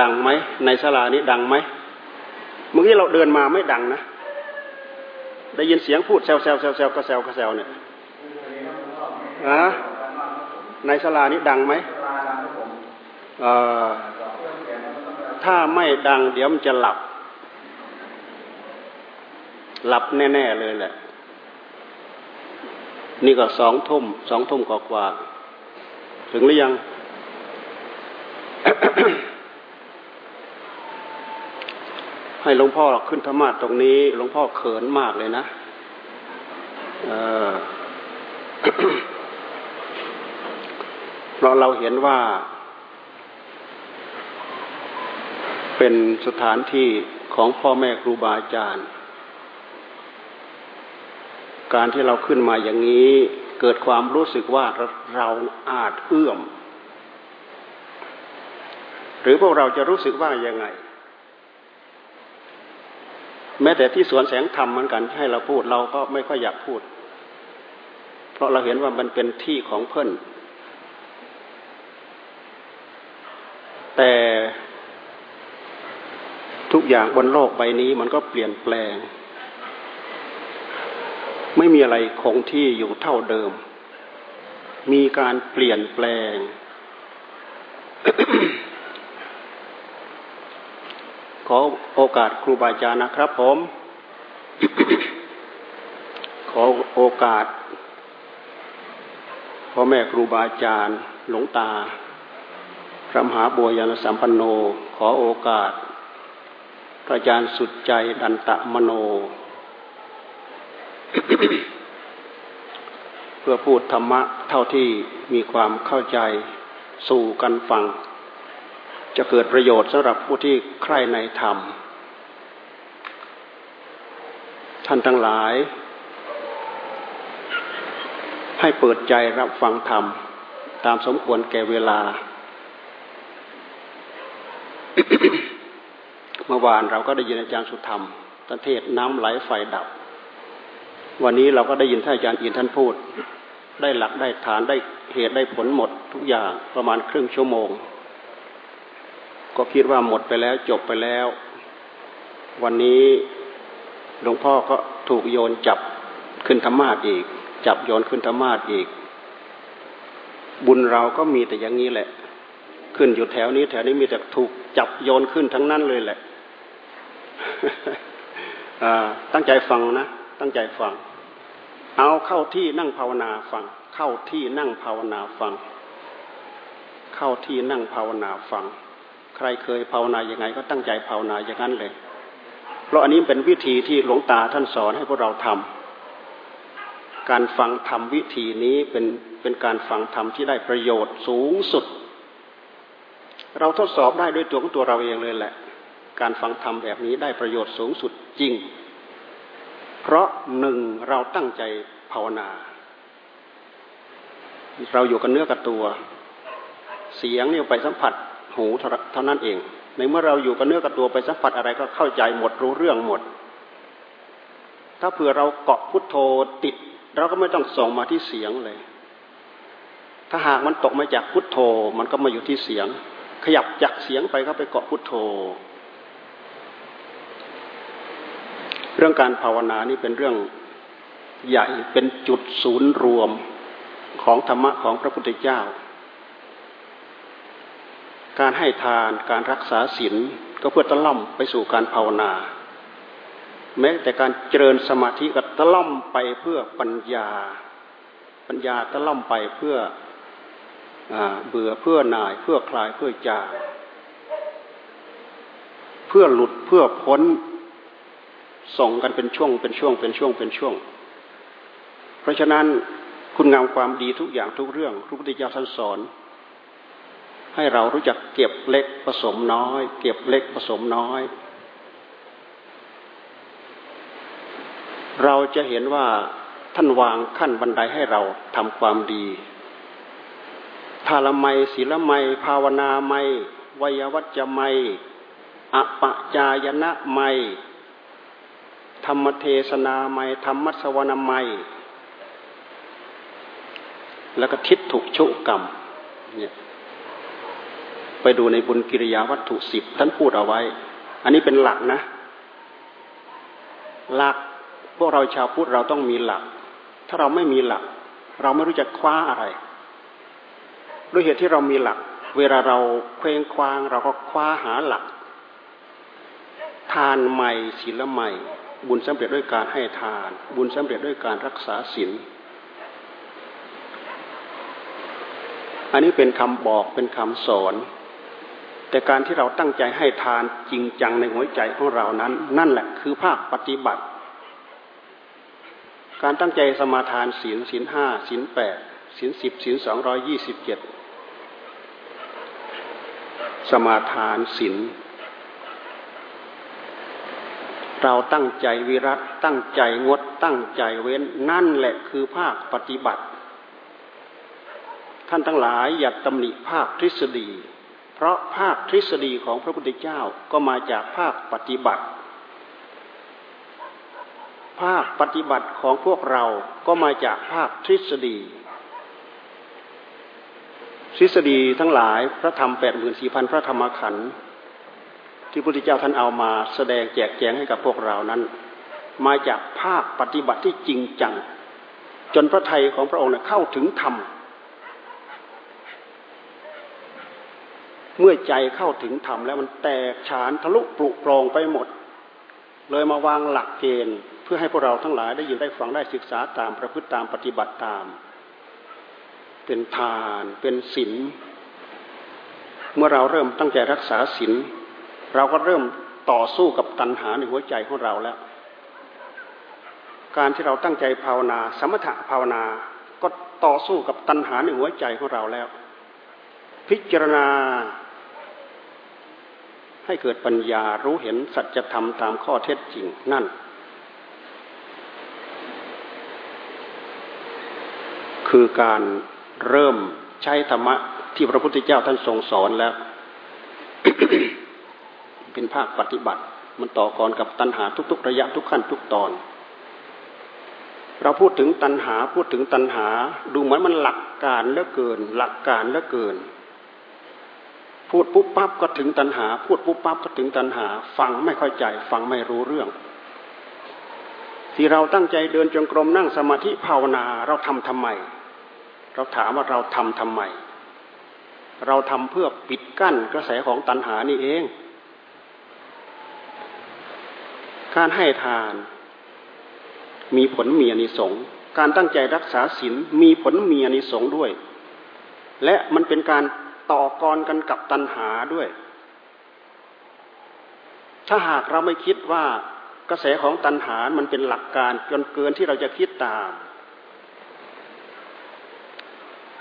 ดังไหมในศาลานี้ดังไหมเมื่อกี้เราเดินมาไม่ดังนะได้ยินเสียงพูดแซวแซวแซวแซวก็แซวก็แซวเนี่ยอะในศาลานี้ดังไหมเอ่อถ้าไม่ดังเดี๋ยวมันจะหลับ หลับแน่ ๆ เลยแหละ นี่ก็สองทุ่มสองทุ่มกว่าถึงหรือยัง ให้หลวงพ่อขึ้นธรรมะตรงนี้หลวงพ่อเขินมากเลยนะเพราะเราเห็นว่า เป็นสถานที่ของพ่อแม่ครูบาอาจารย์ การที่เราขึ้นมาอย่างนี้ เกิดความรู้สึกว่าเราอาจเอื้อม หรือพวกเราจะรู้สึกว่ายังไง แม้แต่ที่สวนแสงธรรมเหมือนกันให้เราพูดเราก็ไม่ค่อยอยากพูด เพราะเราเห็นว่ามันเป็นที่ของเพื่อนแต่ทุกอย่างบนโลกใบนี้มันก็เปลี่ยนแปลง ไม่มีอะไรคงที่อยู่เท่าเดิม มีการเปลี่ยนแปลง ขอโอกาสครูบาอาจารย์นะครับผม ขอโอกาสพ่อแม่ครูบาอาจารย์ หลวงตา พระมหาบัวยานสัมปันโน ขอโอกาส พระอาจารย์สุดใจดันตะมโน เพื่อพูดธรรมะเท่าที่มีความเข้าใจสู่กันฟัง จะเกิดประโยชน์สำหรับผู้ที่ใคร่ในธรรม ท่านทั้งหลาย ให้เปิดใจรับฟังธรรม ตามสมควรแก่เวลา เมื่อวานเราก็ได้ยินอาจารย์สุธรรมท่านเทศน้ำไหลไฟดับ วันนี้เราก็ได้ยินท่านอาจารย์อินท่านพูด ได้หลักได้ฐานได้เหตุได้ผลหมดทุกอย่างประมาณครึ่งชั่วโมง ก็คิดว่าหมดไปแล้วจบไปแล้ว วันนี้หลวงพ่อก็ถูกโยนจับขึ้นธรรมาอีก จับโยนขึ้นธรรมาอีก บุญเราก็มีแต่อย่างนี้แหละ ขึ้นอยู่แถวนี้ แถวนี้มีแต่ถูกจับโยนขึ้นทั้งนั้นเลยแหละตั้งใจฟังนะ ตั้งใจฟัง เอาเข้าที่นั่งภาวนาฟัง เข้าที่นั่งภาวนาฟัง เข้าที่นั่งภาวนาฟัง ใครเคยภาวนาอย่างไง ก็ตั้งใจภาวนาอย่างนั้นเลย เพราะอันนี้เป็นวิธีที่หลวงตาท่านสอนให้พวกเราทำการฟังธรรมวิธีนี้เป็นเป็นการฟังธรรมที่ได้ประโยชน์สูงสุด เราทดสอบได้ด้วยตัวของตัวเราเองเลยแหละ การฟังธรรมแบบนี้ได้ประโยชน์สูงสุดจริง เพราะหนึ่งเราตั้งใจภาวนา เราอยู่กับเนื้อกับตัว เสียงเนี่ยไปสัมผัส หูเท่านั้นเอง ในเมื่อเราอยู่กับเนื้อกับตัวไปสัมผัสอะไรก็เข้าใจหมดรู้เรื่องหมด ถ้าเผื่อเราเกาะพุทโธติด เราก็ไม่ต้องส่งมาที่เสียงเลย ถ้าหากมันตกมาจากพุทโธมันก็มาอยู่ที่เสียง ขยับจากเสียงไปก็ไปเกาะพุทโธ เรื่องการภาวนานี่เป็นเรื่องใหญ่เป็นจุดศูนย์รวมของธรรมะของพระพุทธเจ้า การให้ทานการรักษาศีลก็เพื่อตะล่อมไปสู่การภาวนา แม้แต่การเจริญสมาธิก็ตะล่อมไปเพื่อปัญญา ปัญญาตะล่อมไปเพื่ออเบื่อเพื่อหน่ายเพื่อคลายเพื่อจาเพื่อหลุดเพื่อพ้นส่งกันเป็นช่วง เป็นช่วง เป็นช่วงเป็นช่วง เพราะฉะนั้นคุณงามความดีทุกอย่างทุกเรื่องพระพุทธเจ้าท่านสอน ให้เรารู้จักเก็บเล็กผสมน้อย เก็บเล็กผสมน้อย เราจะเห็นว่าท่านวางขั้นบันไดให้เราทำความดีทาลไมศีลไมภาวนาไมวยวัจจะไมอปะจายนะไมธรรมเทศนาไมธรรมสวนาไมแล้วก็ทิฏฐุชุกรรมเนี่ย ไปดูในบุญกิริยาวัตถุสิบท่านพูดเอาไว้ อันนี้เป็นหลักนะ หลักพวกเราชาวพุทธเราต้องมีหลัก ถ้าเราไม่มีหลัก เราไม่รู้จะคว้าอะไร ด้วยเหตุที่เรามีหลัก เวลาเราเคว้งคว้าง เราก็คว้าหาหลัก ทานใหม่ศีลใหม่ บุญสำเร็จด้วยการให้ทาน บุญสำเร็จด้วยการรักษาศีลอันนี้เป็นคำบอกเป็นคำสอน แต่การที่เราตั้งใจให้ทานจริงจังในหัวใจของเรานั้น นั่นแหละคือภาคปฏิบัติ การตั้งใจสมาทานศีลศีลห้าศีลแปดศีลสิบศีลสองร้อยยี่สิบเจ็ดสมาทานศีลเราตั้งใจวิรัตตั้งใจงดตั้งใจเว้นนั่นแหละคือภาคปฏิบัติ ท่านทั้งหลายอย่าตำหนิภาคทฤษฎี เพราะภาคทฤษฎีของพระพุทธเจ้าก็มาจากภาคปฏิบัติ ภาคปฏิบัติของพวกเราก็มาจากภาคทฤษฎี ทฤษฎีทั้งหลายพระธรรมแปดหมื่นสี่พันพระธรรมขันธ์ที่พระพุทธเจ้าท่านเอามาแสดงแจกแจงให้กับพวกเรานั้น มาจากภาคปฏิบัติที่จริงจัง จนพระไทยของพระองค์เข้าถึงธรรม เมื่อใจเข้าถึงธรรมแล้วมันแตกฉานทะลุปลุกโปร่งไปหมด เลยมาวางหลักเกณฑ์ เพื่อให้พวกเราทั้งหลายได้ยินได้ฟังได้ศึกษาตามประพฤติตามปฏิบัติตาม เป็นทานเป็นศีลเมื่อเราเริ่มตั้งใจรักษาศีลเราก็เริ่มต่อสู้กับตัณหาในหัวใจของเราแล้ว การที่เราตั้งใจภาวนา สมถะภาวนาก็ต่อสู้กับตัณหาในหัวใจของเราแล้ว พิจารณา ให้เกิดปัญญารู้เห็นสัจธรรมตามข้อเท็จจริงนั่น คือการเริ่มใช้ธรรมะที่พระพุทธเจ้าท่านทรงสอนแล้ว เป็นภาคปฏิบัติ มันต่อกรกับตัณหาทุก ๆ ระยะทุกขั้นทุกตอน เราพูดถึงตัณหาพูดถึงตัณหา ดูเหมือนมันหลักการเหลือเกิน หลักการเหลือเกิน พูดปุ๊บปั๊บก็ถึงตัณหา พูดปุ๊บปั๊บก็ถึงตัณหา ฟังไม่ค่อยใจ ฟังไม่รู้เรื่อง ที่เราตั้งใจเดินจงกรมนั่งสมาธิภาวนาเราทำทำไม เราถามว่าเราทำทำไม เราทำเพื่อปิดกั้นกระแสของตัณหานี่เอง การให้ทาน มีผลมีอนิสงส์การตั้งใจรักษาศีลมีผลมีอนิสงส์ด้วย และมันเป็นการ ต่อกรกันกับตัณหาด้วย ถ้าหากเราไม่คิดว่ากระแสของตัณหา มันเป็นหลักการจนเกินที่เราจะคิดตาม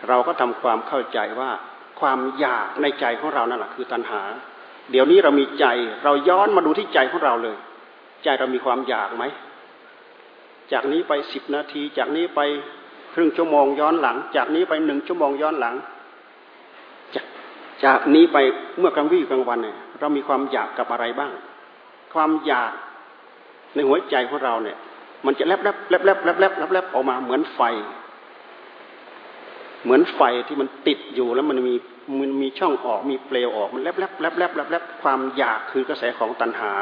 เราก็ทำความเข้าใจว่าความอยากในใจของเรานั่นแหละคือตัณหา เดี๋ยวนี้เรามีใจ เราย้อนมาดูที่ใจของเราเลย ใจเรามีความอยากไหม จากนี้ไปสิบนาที จากนี้ไปครึ่งชั่วโมงย้อนหลัง จากนี้ไปหนึ่งชั่วโมงย้อนหลัง จากนี้ไปเมื่อกลางวี่กลางวันเนี่ย เรามีความอยากกับอะไรบ้าง ความอยากในหัวใจของเราเนี่ย มันจะแลบแลบแลบแลบแลบแลบแลบแลบออกมาเหมือนไฟ เหมือนไฟที่มันติดอยู่แล้วมันมีมันมีช่องออกมีเปลวออกมันแลบแลบแลบแลบแลบแลบความอยากคือกระแสของตัณหา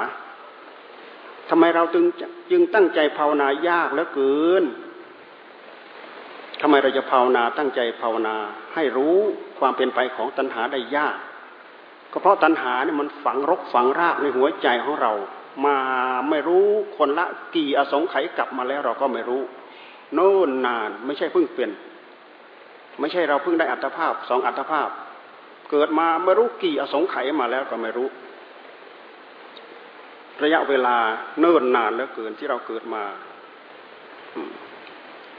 ทำไมเราจึงจึงตั้งใจภาวนายากเหลือเกินทำไมเราจะภาวนาตั้งใจภาวนาให้รู้ ความเป็นไปของตัณหาได้ยาก ก็เพราะตัณหาเนี่ยมันฝังรกฝังรากในหัวใจของเรา มาไม่รู้คนละกี่อสงไขยกลับมาแล้วเราก็ไม่รู้ โน่นนานไม่ใช่เพิ่งเป็นไม่ใช่เราเพิ่งได้อัตภาพสองอัตภาพ เกิดมาไม่รู้กี่อสงไขยมาแล้วก็ไม่รู้ ระยะเวลาเนิ่นนานเหลือเกินที่เราเกิดมา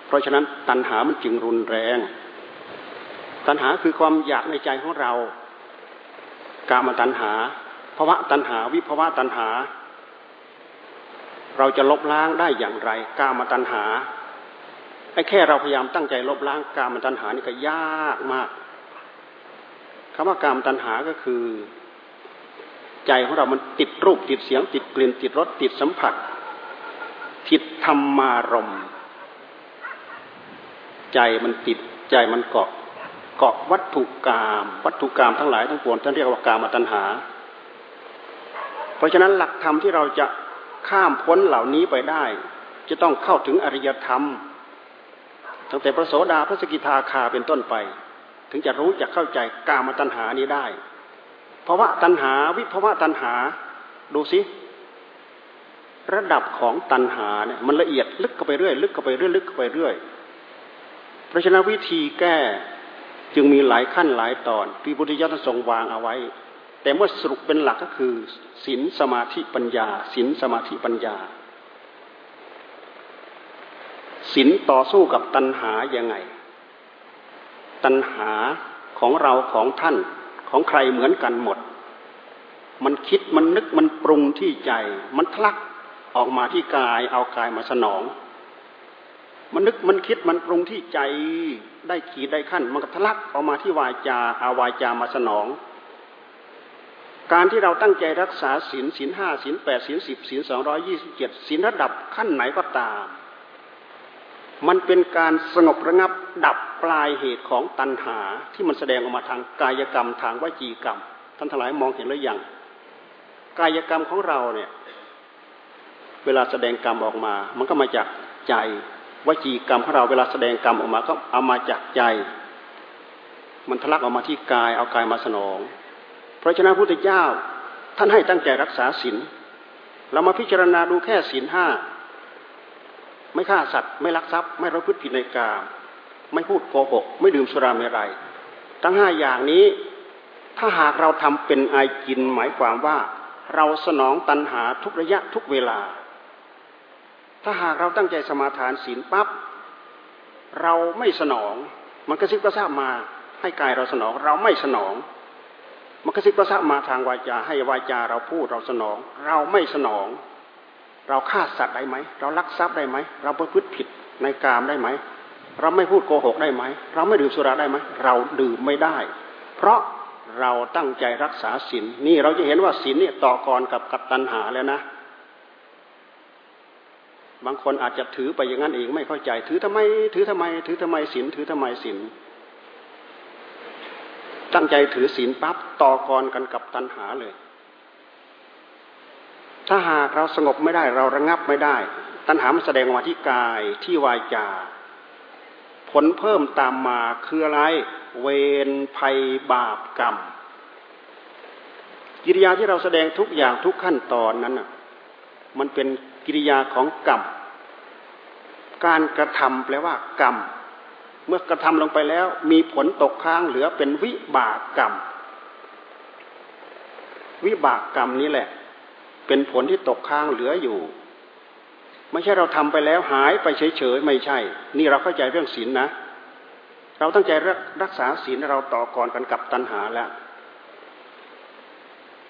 เพราะฉะนั้นตัณหามันจึงรุนแรง ตัณหาคือความอยากในใจของเรา กามตัณหาภาวะตัณหา วิภาวะตัณหา เราจะลบล้างได้อย่างไร กามตัณหาไอ้แค่เราพยายามตั้งใจลบล้างกามตัณหานี่ก็ยากมากคำว่ากามตัณหาก็คือ ใจของเรามันติดรูป ติดเสียง ติดกลิ่น ติดรสติดสัมผัส ติดธรรมารม ใจมันติดใจมันเกาะ เกาะวัตถุกรรมวัตถุกรรมทั้งหลายทั้งปวงท่านเรียกว่ากามตัณหา เพราะฉะนั้นหลักธรรมที่เราจะข้ามพ้นเหล่านี้ไปได้ จะต้องเข้าถึงอริยธรรม ตั้งแต่พระโสดาพระสกิทาคาเป็นต้นไป ถึงจะรู้จะเข้าใจกามตัณหานี้ได้เพราะว่าตัณหาวิภาวะตัณหาดูสิระดับของตัณหาเนี่ยมันละเอียดลึกเข้าไปเรื่อยลึกเข้าไปเรื่อยลึกเข้าไปเรื่อย เพราะฉะนั้นวิธีแก้ จึงมีหลายขั้นหลายตอนที่พุทธิยถาทรงวางเอาไว้ แต่เมื่อสรุปเป็นหลักก็คือศีลสมาธิปัญญาศีลสมาธิปัญญาศีลต่อสู้กับตัณหายังไง ตัณหาของเราของท่านของใครเหมือนกันหมด มันคิดมันนึกมันปรุงที่ใจ มันทลักออกมาที่กายเอากายมาสนอง มันนึกมันคิดมันปรุงที่ใจ ได้ขีดได้ขั้นมันก็ทะลักออกมาที่วาจาอาวาจามาสนอง การที่เราตั้งใจรักษาศีลศีลห้าศีลแปดศีลสิบศีลสองร้อยี่สิบเจ็ดศีลระดับขั้นไหนก็ตาม มันเป็นการสงบระงับดับปลายเหตุของตัณหาที่มันแสดงออกมาทางกายกรรมทางวจีกรรม ท่านทั้งหลายมองเห็นหรือยังกายกรรมของเราเนี่ยเวลาแสดงกรรมออกมา มันก็มาจากใจ วจีกรรมของเราเวลาแสดงกรรมออกมาก็เอามาจากใจ มันทะลักออกมาที่กายเอากายมาสนอง เพราะฉะนั้นพระพุทธเจ้าท่านให้ตั้งใจรักษาศีลเรามาพิจารณาดูแค่ศีลห้าไม่ฆ่าสัตว์ไม่ลักทรัพย์ ไม่ระพฤติผิดในกามไม่พูดโกหก ไม่ดื่มสุราเมรัยทั้งห้าอย่างนี้ ถ้าหากเราทำเป็นไอกินหมายความว่า เราสนองตัณหาทุกระยะทุกเวลา ถ้าหากเราตั้งใจสมาทานศีลปั๊บเราไม่สนอง มันกระซิบกระซาบมาให้กายเราสนอง เราไม่สนอง มันกระซิบกระซาบมาทางวาจา ให้วาจาเราพูดเราสนอง เราไม่สนอง เราฆ่าสัตว์ได้ไหม เราลักทรัพย์ได้ไหม เราประพฤติผิดในกามได้ไหม เราไม่พูดโกหกได้ไหม เราไม่ดื่มสุราได้ไหม เราดื่มไม่ได้ เพราะเราตั้งใจรักษาศีลนี่เราจะเห็นว่าศีลเนี่ยต่อกรกับกับตัณหาแล้วนะ บางคนอาจจะถือไปอย่างนั้นเองไม่เข้าใจ ถือทำไม ถือทำไม ถือทำไมศีลถือทำไมศีลตั้งใจถือศีลปั๊บต่อกรกันกับตัณหาเลย ถ้าหากเราสงบไม่ได้เราระงับไม่ได้ ตัณหามันแสดงออกมาที่กายที่วายจาผลเพิ่มตามมาคืออะไร เวรภัยบาปกรรม กิริยาที่เราแสดงทุกอย่างทุกขั้นตอนนั้นน่ะ มันเป็น กิริยาของกรรม การกระทำแปลว่ากรรม เมื่อกระทำลงไปแล้ว มีผลตกค้างเหลือเป็นวิบากกรรม วิบากกรรมนี้แหละ เป็นผลที่ตกค้างเหลืออยู่ ไม่ใช่เราทำไปแล้วหายไปเฉยๆไม่ใช่ นี่เราเข้าใจเรื่องศีลนนะ เราตั้งใจรักษาศีลเราต่อกรกันกับตัณหาแล้ว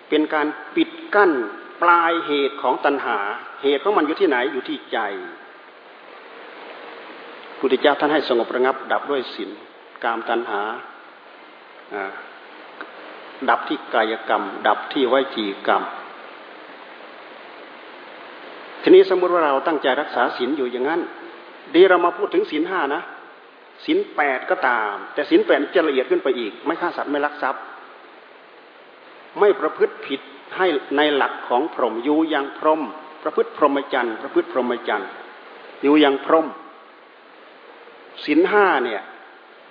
เป็นการปิดกั้น ปลายเหตุของตัณหา เหตุของมันอยู่ที่ไหนอยู่ที่ใจพุทธเจ้าท่านให้สงบระงับ ดับด้วยศีลกามตัณหา ดับที่กายกรรม ดับที่วจีกรรม ทีนี้สมมติว่าเราตั้งใจรักษาศีลอยู่อย่างนั้น ดีเรามาพูดถึงศีลห้านะศีลแปดก็ตาม แต่ศีลแปดจะละเอียดขึ้นไปอีก ไม่ฆ่าสัตว์ไม่ลักทรัพย์ ไม่ประพฤติผิด ให้ในหลักของพรหมอยู่อย่างพรหมประพฤติพรหมจรรย์ ประพฤติพรหมจรรย์อยู่อย่างพรหมศีลห้าเนี่ย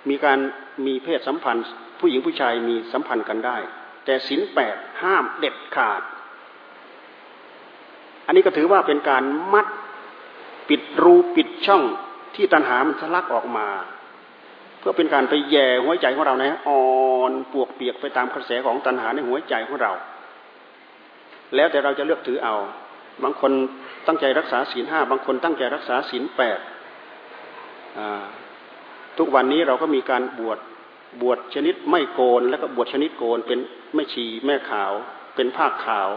มีการมีเพศสัมพันธ์ ผู้หญิงผู้ชายมีสัมพันธ์กันได้ แต่ศีลแปดห้ามเด็ดขาด อันนี้ก็ถือว่าเป็นการมัดปิดรูปิดช่องที่ตัณหามันทะลักออกมา เพื่อเป็นการไปแย่หัวใจของเรานะอ่อนปวกเปียกไปตามกระแสของตัณหาในหัวใจของเรา แล้วแต่เราจะเลือกถือเอา บางคนตั้งใจรักษาศีลห้าบางคนตั้งใจรักษาศีลแปดทุกวันนี้เราก็มีการบวชบวชชนิดไม่โกน แล้วก็บวชชนิดโกนเป็นไม่ชีแม่ขาว เป็นผ้าขาว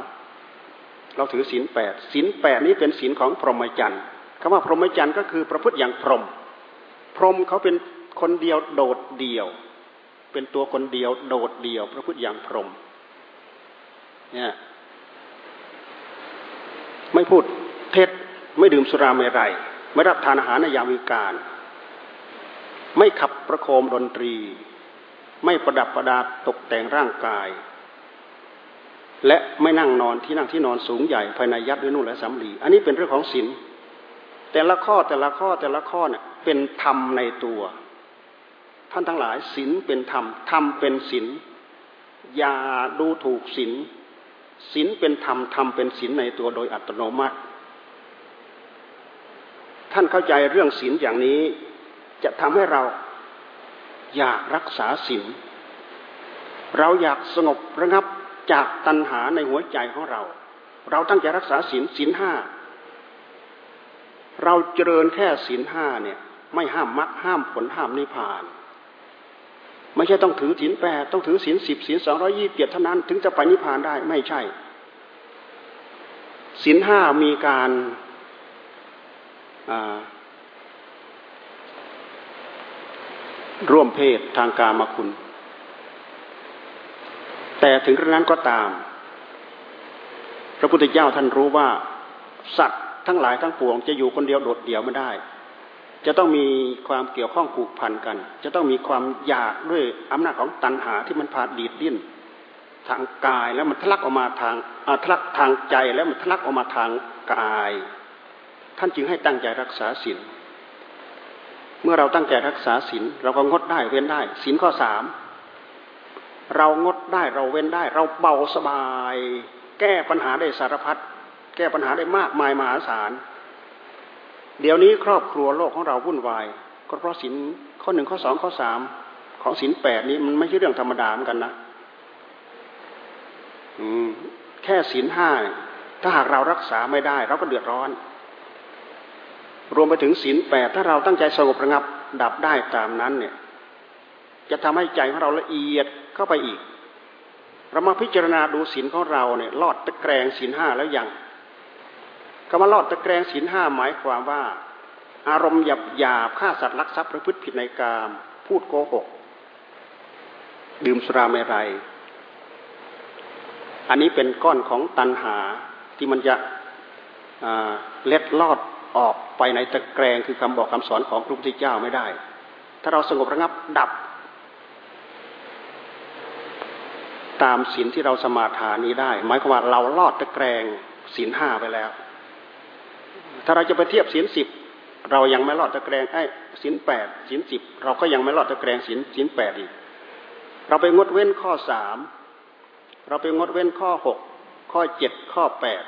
เราถือศีลแปดศีลแปดนี้เป็นศีลของพรหมจรรย์คำว่าพรหมจรรย์ก็คือประพฤติอย่างพรหมพรหมเขาเป็นคนเดียวโดดเดี่ยว เป็นตัวคนเดียวโดดเดี่ยว ประพฤติอย่างพรหมเนี่ย ไม่พูดเท็จไม่ดื่มสุราเมรัยไม่รับทานอาหารในยามวิการ ไม่ขับประโคมดนตรี ไม่ประดับประดาตกแต่งร่างกาย และไม่นั่งนอนที่นั่งที่นอนสูงใหญ่ภายในยัดด้วยนุ่นและสำลีอันนี้เป็นเรื่องของศีลแต่ละข้อแต่ละข้อแต่ละข้อเนี่ยเป็นธรรมในตัว ท่านทั้งหลายศีลเป็นธรรมธรรมเป็นศีลอย่าดูถูกศีล ศีลเป็นธรรมธรรมเป็นศีลในตัวโดยอัตโนมัติ ท่านเข้าใจเรื่องศีลอย่างนี้จะทำให้เราอยากรักษาศีลเราอยากสงบระงับจากตัณหาในหัวใจของเรา เราตั้งใจรักษาศีลศีลห้าเราเจริญแค่ศีลห้าเนี่ย ไม่ห้ามมรรคห้ามผลห้ามนิพพาน ไม่ใช่ต้องถือศีลแปดต้องถือศีลสิบศีลสองร้อยี่สิบเจ็ดเท่านั้น ถึงจะไปนิพพานได้ไม่ใช่ศีลห้ามีการร่วมเพศทางกามคุณ แต่ถึงกระนั้นก็ตาม พระพุทธเจ้าท่านรู้ว่า สัตว์ทั้งหลายทั้งปวงจะอยู่คนเดียวโดดเดี่ยวไม่ได้ จะต้องมีความเกี่ยวข้องผูกพันกัน จะต้องมีความอยากด้วยอำนาจของตัณหาที่มันพาดีดดิ้นทางกายแล้วมันทะลักออกมาทางทะลักทางใจแล้วมันทะลักออกมาทางกาย ท่านจึงให้ตั้งใจรักษาศีลเมื่อเราตั้งใจรักษาศีลเราก็งดได้เว้นได้ศีลข้อสามเรางดได้เราเว้นได้ เราเบาสบาย แก้ปัญหาได้สารพัดแก้ปัญหาได้มากมายมหาศาล เดี๋ยวนี้ครอบครัวโลกของเราวุ่นวาย ก็เพราะสินข้อหนึ่งข้อสองข้อสามของสินแปดนี้มันไม่ใช่เรื่องธรรมดาเหมือนกันนะอืมแค่สินห้าถ้าหากเรารักษาไม่ได้ เราก็เดือดร้อน รวมไปถึงสินแปดถ้าเราตั้งใจสงบระงับดับได้ตามนั้น เนี่ย จะทำให้ใจของเราละเอียดเข้าไปอีก เรามาพิจารณาดูสินของเราเนี่ย ลอดตะแกรงสินห้าแล้วยัง คำว่าลอดตะแกรงศีลห้าหมายความว่า อารมณ์หยาบหยาบฆ่าสัตว์ลักทรัพย์ประพฤติผิดในกามพูดโกหก ดื่มสุราเมรัย อันนี้เป็นก้อนของตันหาที่มันจะเล็ดลอดออกไปในตะแกรงคือคำบอกคำสอนของพระพุทธเจ้าไม่ได้ ถ้าเราสงบระงับดับ ตามศีลที่เราสมาทานนี้ได้ หมายความว่าเราลอดตะแกรงศีลห้าไปแล้ว ถ้าเราจะไปเทียบศีลสิบเรายังไม่รอดตะแกรงไอ้ศีลแปดศีลสิบเราก็ยังไม่รอดตะแกรงศีลศีลแปดอีก เราไปงดเว้นข้อสามเราไปงดเว้นข้อหกข้อเจ็ดข้อแปด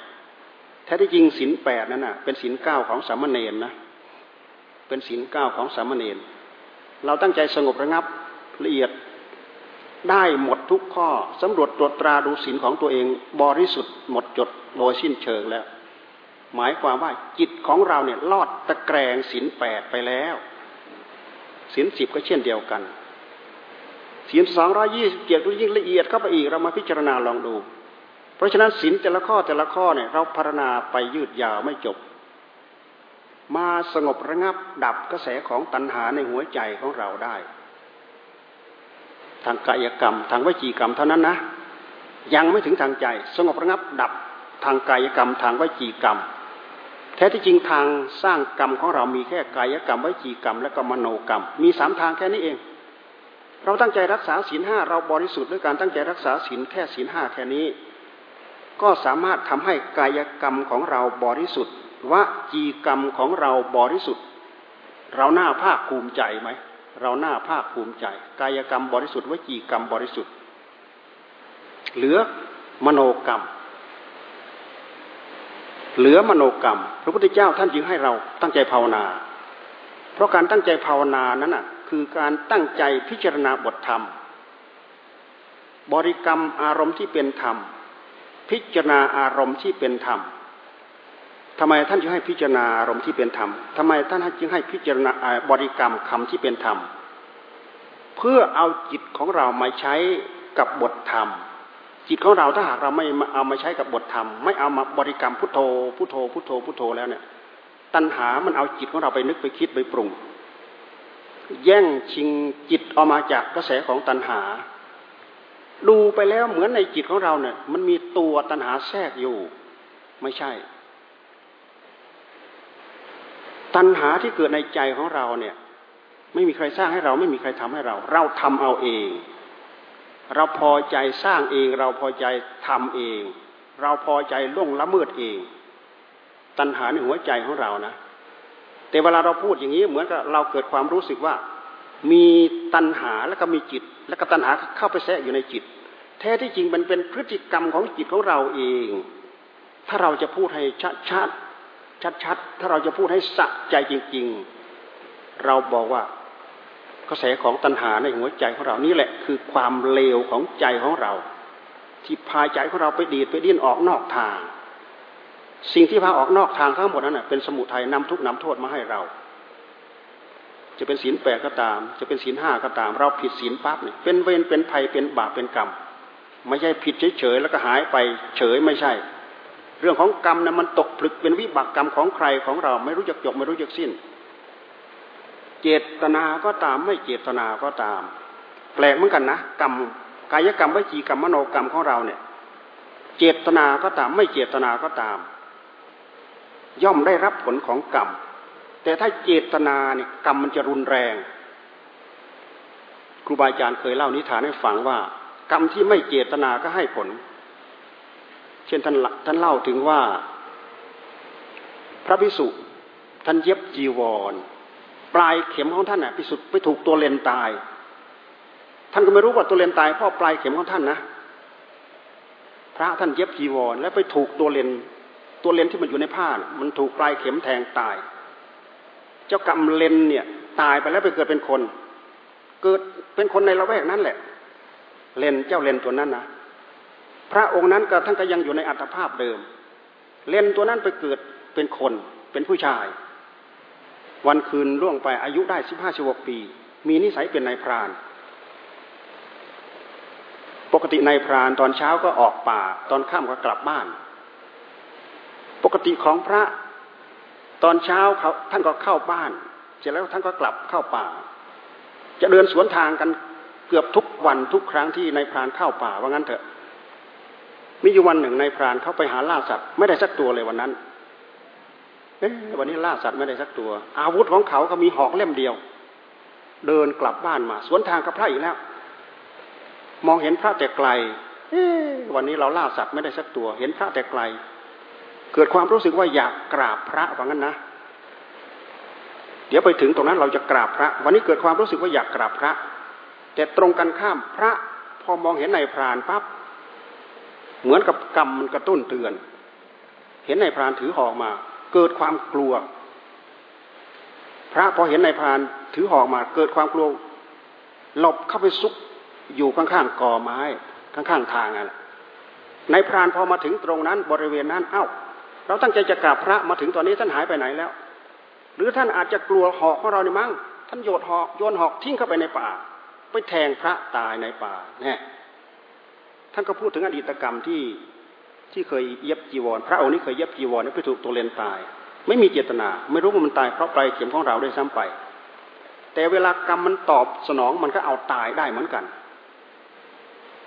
แท้ที่จริงศีลแปดนั่นน่ะเป็นศีลเก้าของสามเณรนะเป็นศีลเก้าของสามเณรเราตั้งใจสงบระงับละเอียดได้หมดทุกข้อสำรวจตรวจตราดูศีลของตัวเอง บริสุทธิ์หมดจดโดยสิ้นเชิงแล้ว หมายความว่าจิตของเราเนี่ยลอดตะแกรงศีลแปดไปแล้วศีลสิบก็เช่นเดียวกันศีลสองร้อยี่สิบเจ็ดยิ่งละเอียดเข้าไปอีกเรามาพิจารณาลองดู เพราะฉะนั้นศีลแต่ละข้อแต่ละข้อเนี่ยเราพัฒนาไปยืดยาวไม่จบ มาสงบระงับดับกระแสของตัณหาในหัวใจของเราได้ ทางกายกรรม ทางวิจีกรรมเท่านั้นนะ ยังไม่ถึงทางใจ สงบระงับดับทางกายกรรม ทางวิจีกรรม ท้ที่จริงทางสร้างกรรมของเรามีแค่กายกรรมวิจีกรรม และก็มโนกรรม มีสามทางแค่นี้เอง เราตั้งใจรักษาศีลห้าเราบริสุทธิ์ด้วยการตั้งใจรักษาศีลแค่ศีลห้าแค่นี้ ก็สามารถทำให้กายกรรมของเราบริสุทธิ์วจีกรรมของเราบริสุทธิ์ เราหน้าภาคภูมิใจไหมเราหน้าภาคภูมิใจ กายกรรมบริสุทธิ์วจีกรรมบริสุทธิ์ เหลือมโนกรรม เหลือมโนกรรม พระพุทธเจ้าท่านจึงให้เราตั้งใจภาวนา เพราะการตั้งใจภาวนานั้นน่ะคือการตั้งใจพิจารณาบทธรรม บริกรรมอารมณ์ที่เป็นธรรม พิจารณาอารมณ์ที่เป็นธรรมทำไมท่านจึงให้พิจารณาอารมณ์ที่เป็นธรรมทำไมท่านจึงให้พิจารณาบริกรรมคำที่เป็นธรรม เพื่อเอาจิตของเรามาใช้กับบทธรรม จิตของเราถ้าหากเราไม่เอามาใช้กับบทธรรม ไม่เอามาบริกรรมพุทโธพุทโธพุทโธพุทโธแล้วเนี่ย ตัณหามันเอาจิตของเราไปนึกไปคิดไปปรุง แย่งชิงจิตออกมาจากกระแสของตัณหา ดูไปแล้วเหมือนในจิตของเราเนี่ย มันมีตัวตัณหาแทรกอยู่ ไม่ใช่ ตัณหาที่เกิดในใจของเราเนี่ย ไม่มีใครสร้างให้เราไม่มีใครทำให้เรา เราทำเอาเอง เราพอใจสร้างเอง เราพอใจทำเอง เราพอใจล่วงละเมิดเอง ตัณหาในหัวใจของเรานะ แต่เวลาเราพูดอย่างนี้เหมือนกับเราเกิดความรู้สึกว่า มีตัณหาแล้วก็มีจิต แล้วก็ตัณหาเข้าไปแทรกอยู่ในจิต แท้ที่จริงมันเป็นพฤติกรรมของจิตของเราเอง ถ้าเราจะพูดให้ชัดชัดชัดๆถ้าเราจะพูดให้สะใจจริง ๆ เราบอกว่า กระแสของตัณหาในหัวใจของเรานี่แหละ คือความเลวของใจของเรา ที่พาใจของเราไปดีดไปดิ้นออกนอกทาง สิ่งที่พาออกนอกทางทั้งหมดนั้นเป็นสมุทัยนำทุกนำโทษมาให้เรา จะเป็นศีลแปดก็ตาม จะเป็นศีลห้าก็ตาม เราผิดศีลปั๊บเนี่ยเป็นเวรเป็นภัยเป็นบาปเป็นกรรม ไม่ใช่ผิดเฉยๆแล้วก็หายไปเฉยไม่ใช่ เรื่องของกรรมนะมันตกผลึกเป็นวิบากกรรมของใครของเรา ไม่รู้จักจบไม่รู้จักสิ้น เจตนาก็ตามไม่เจตนาก็ตาม แปลกเหมือนกันนะกรรมกายกรรมวิจีกรรมมโนกรรมของเราเนี่ย เจตนาก็ตามไม่เจตนาก็ตาม ย่อมได้รับผลของกรรมแต่ถ้าเจตนาเนี่ยกรรมมันจะรุนแรง ครูบาอาจารย์เคยเล่านิทานให้ฟังว่า กรรมที่ไม่เจตนาก็ให้ผล เช่นท่านท่านเล่าถึงว่า พระพิสุท่านเย็บจีวร ปลายเข็มของท่านน่ะพิสุทธิ์ไปถูกตัวเลนตาย ท่านก็ไม่รู้ว่าตัวเลนตายเพราะปลายเข็มของท่านนะ พระท่านเย็บจีวร แล้วไปถูกตัวเลนตัวเลนที่มันอยู่ในผ้ามันถูกปลายเข็มแทงตาย เจ้ากรรมเลนเนี่ย ตายไปแล้วไปเกิดเป็นคน เกิดเป็นคนในละแวกนั้นแหละ เลนเจ้าเลนตัวนั้นนะพระองค์นั้นก็ท่านก็ยังอยู่ในอัตภาพเดิม เลนตัวนั้นไปเกิดเป็นคนเป็นผู้ชาย วันคืนล่วงไปอายุได้สิบห้าสิบหกปี มีนิสัยเป็นนายพราน ปกตินายพรานตอนเช้าก็ออกป่า ตอนค่ำก็กลับบ้าน ปกติของพระตอนเช้าเขาท่านก็เข้าบ้าน เสร็จแล้วท่านก็กลับเข้าป่า จะเดินสวนทางกันเกือบทุกวันทุกครั้งที่นายพรานเข้าป่าว่างั้นเถอะมีอยู่วันหนึ่งนายพรานเข้าไปหาล่าสัตว์ไม่ได้สักตัวเลยวันนั้น วันนี้ล่าสัตว์ไม่ได้สักตัว อาวุธของเขาก็มีหอกเล่มเดียว เดินกลับบ้านมา สวนทางกับพระอีกแล้ว มองเห็นพระแต่ไกลวันนี้เราล่าสัตว์ไม่ได้สักตัว เห็นพระแต่ไกล เกิดความรู้สึกว่าอยากกราบพระว่างั้นนะ เดี๋ยวไปถึงตรงนั้นเราจะกราบพระ วันนี้เกิดความรู้สึกว่าอยากกราบพระ แต่ตรงกันข้ามพระพอมองเห็นนายพรานปั๊บเหมือนกับกรรมมันกระตุ้นเตือน เห็นนายพรานถือหอกมา เกิดความกลัว พระพอเห็นนายพรานถือหอกมา เกิดความกลัวหลบเข้าไปซุกอยู่ข้างๆกอไม้ข้างๆทางนั่นแหละนายพรานพอมาถึงตรงนั้น บริเวณนั้น เอ้า เราตั้งใจจะกราบพระมาถึงตอนนี้ท่านหายไปไหนแล้ว หรือท่านอาจจะกลัวหอกของเรานี่มั้งท่านโยนหอกโยนหอกทิ้งเข้าไปในป่า ไปแทงพระตายในป่าเนี่ยท่านก็พูดถึงอดีตกรรมที่ ที่เคยเย็บจีวร พระองค์นี้เคยเย็บจีวรแล้วไปถูกตัวเลนตาย ไม่มีเจตนา ไม่รู้ว่ามันตายเพราะปลายเข็มของเราได้ซ้ำไป แต่เวลากรรมมันตอบสนองมันก็เอาตายได้เหมือนกัน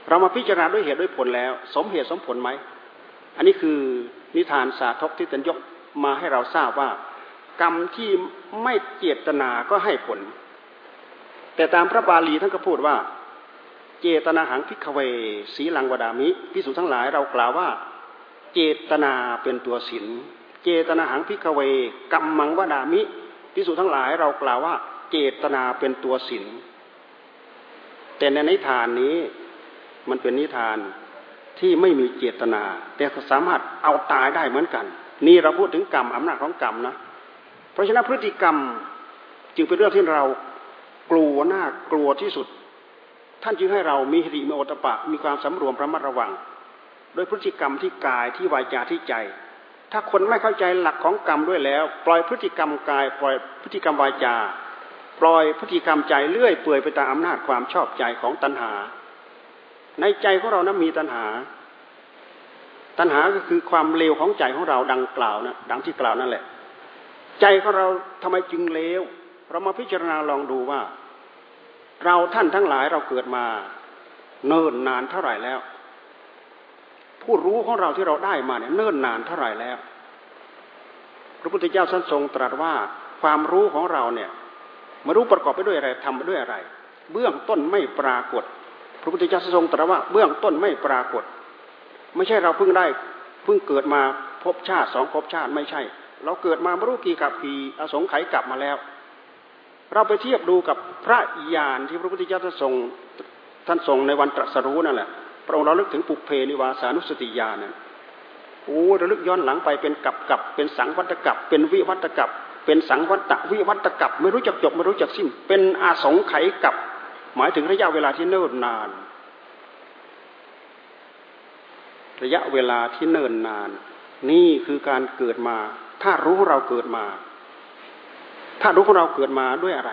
เรามาพิจารณาด้วยเหตุด้วยผลแล้ว สมเหตุสมผลไหม อันนี้คือนิทานสาธกที่ตันยกมาให้เราทราบว่า กรรมที่ไม่เจตนาก็ให้ผล แต่ตามพระบาลีท่านก็พูดว่าเจตนาหังพิกเว สีลังวดามิพิสุทั้งหลายเรากล่าวว่า เจตนาเป็นตัวศีลเจตนาหังพิกเวกัมมังวดามิพิสูจทั้งหลายเรากล่าวว่า เจตนาเป็นตัวศีลแต่ในนิทานนี้มันเป็นนิทานที่ไม่มีเจตนา แต่สามารถเอาตายได้เหมือนกัน นี่เราพูดถึงกรรมอำนาจของกรรมนะ เพราะฉะนั้นพฤติกรรมจึงเป็นเรื่องที่เรากลัวหน้ากลัวที่สุด ท่านจึงให้เรามีหิริมีโอตปะ มีความสำรวมระมัดระวัง โดยพฤติกรรมที่กายที่วาจาที่ใจ ถ้าคนไม่เข้าใจหลักของกรรมด้วยแล้ว ปล่อยพฤติกรรมกาย ปล่อยพฤติกรรมวาจา ปล่อยพฤติกรรมใจเลื่อยเปื่อยไปตามอำนาจความชอบใจของตัณหา ในใจของเรานะมีตัณหา ตัณหาก็คือความเลวของใจของเราดังกล่าวนะดังที่กล่าวนั่นแหละ ใจของเราทำไมจึงเลว เรามาพิจารณาลองดูว่า เราท่านทั้งหลายเราเกิดมา เนิ่นนานเท่าไหร่แล้ว ผู้รู้ของเราที่เราได้มาเนี่ยเนิ่นนานเท่าไหร่แล้ว พระพุทธเจ้าท่านทรงตรัสว่าความรู้ของเราเนี่ยมารู้ประกอบไปด้วยอะไรทำไปด้วยอะไร เบื้องต้นไม่ปรากฏ พระพุทธเจ้าทรงตรัสว่าเบื้องต้นไม่ปรากฏ ไม่ใช่เราเพิ่งได้เพิ่งเกิดมาพบชาติสองพบชาติไม่ใช่ เราเกิดมาไม่รู้กี่กับกี่อสงไขยกลับมาแล้ว เราไปเทียบดูกับพระญาณที่พระพุทธเจ้าท่านทรงท่านทรงในวันตรัสรู้นั่นแหละ พระองค์เราลึกถึงปุเพนิวาสานุสติญาณนั่นโอ้ระลึกย้อนหลังไปเป็นกับกับเป็นสังวัตกับเป็นวิวัตกับเป็นสังวัตวิวัตกับไม่รู้จักจบไม่รู้จักสิ้น เป็นอาสงไขยกับ หมายถึงระยะเวลาที่เนิ่นนาน ระยะเวลาที่เนิ่นนาน นี่คือการเกิดมา ถ้ารู้เราเกิดมา ถ้ารู้ของเราเกิดมาด้วยอะไร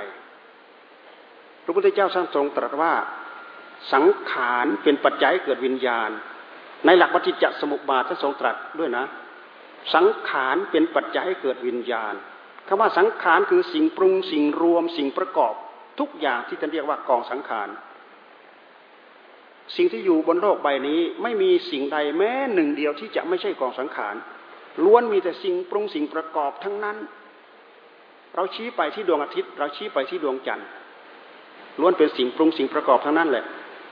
พระพุทธเจ้าทรงตรัสว่า สังขารเป็นปัจจัยเกิดวิญญาณ ในหลักปฏิจจสมุปบาทท่านทรงตรัสด้วยนะ สังขารเป็นปัจจัยเกิดวิญญาณคำว่าสังขารคือสิ่งปรุงสิ่งรวม สิ่งประกอบทุกอย่างที่ท่านเรียกว่ากองสังขารสิ่งที่อยู่บนโลกใบนี้ไม่มีสิ่งใดแม้หนึ่งเดียวที่จะไม่ใช่กองสังขารล้วนมีแต่สิ่งปรุงสิ่งประกอบทั้งนั้น เราชี้ไปที่ดวงอาทิตย์ เราชี้ไปที่ดวงจันทร์ล้วนเป็นสิ่งปรุงสิ่งประกอบทั้งนั้นแหละ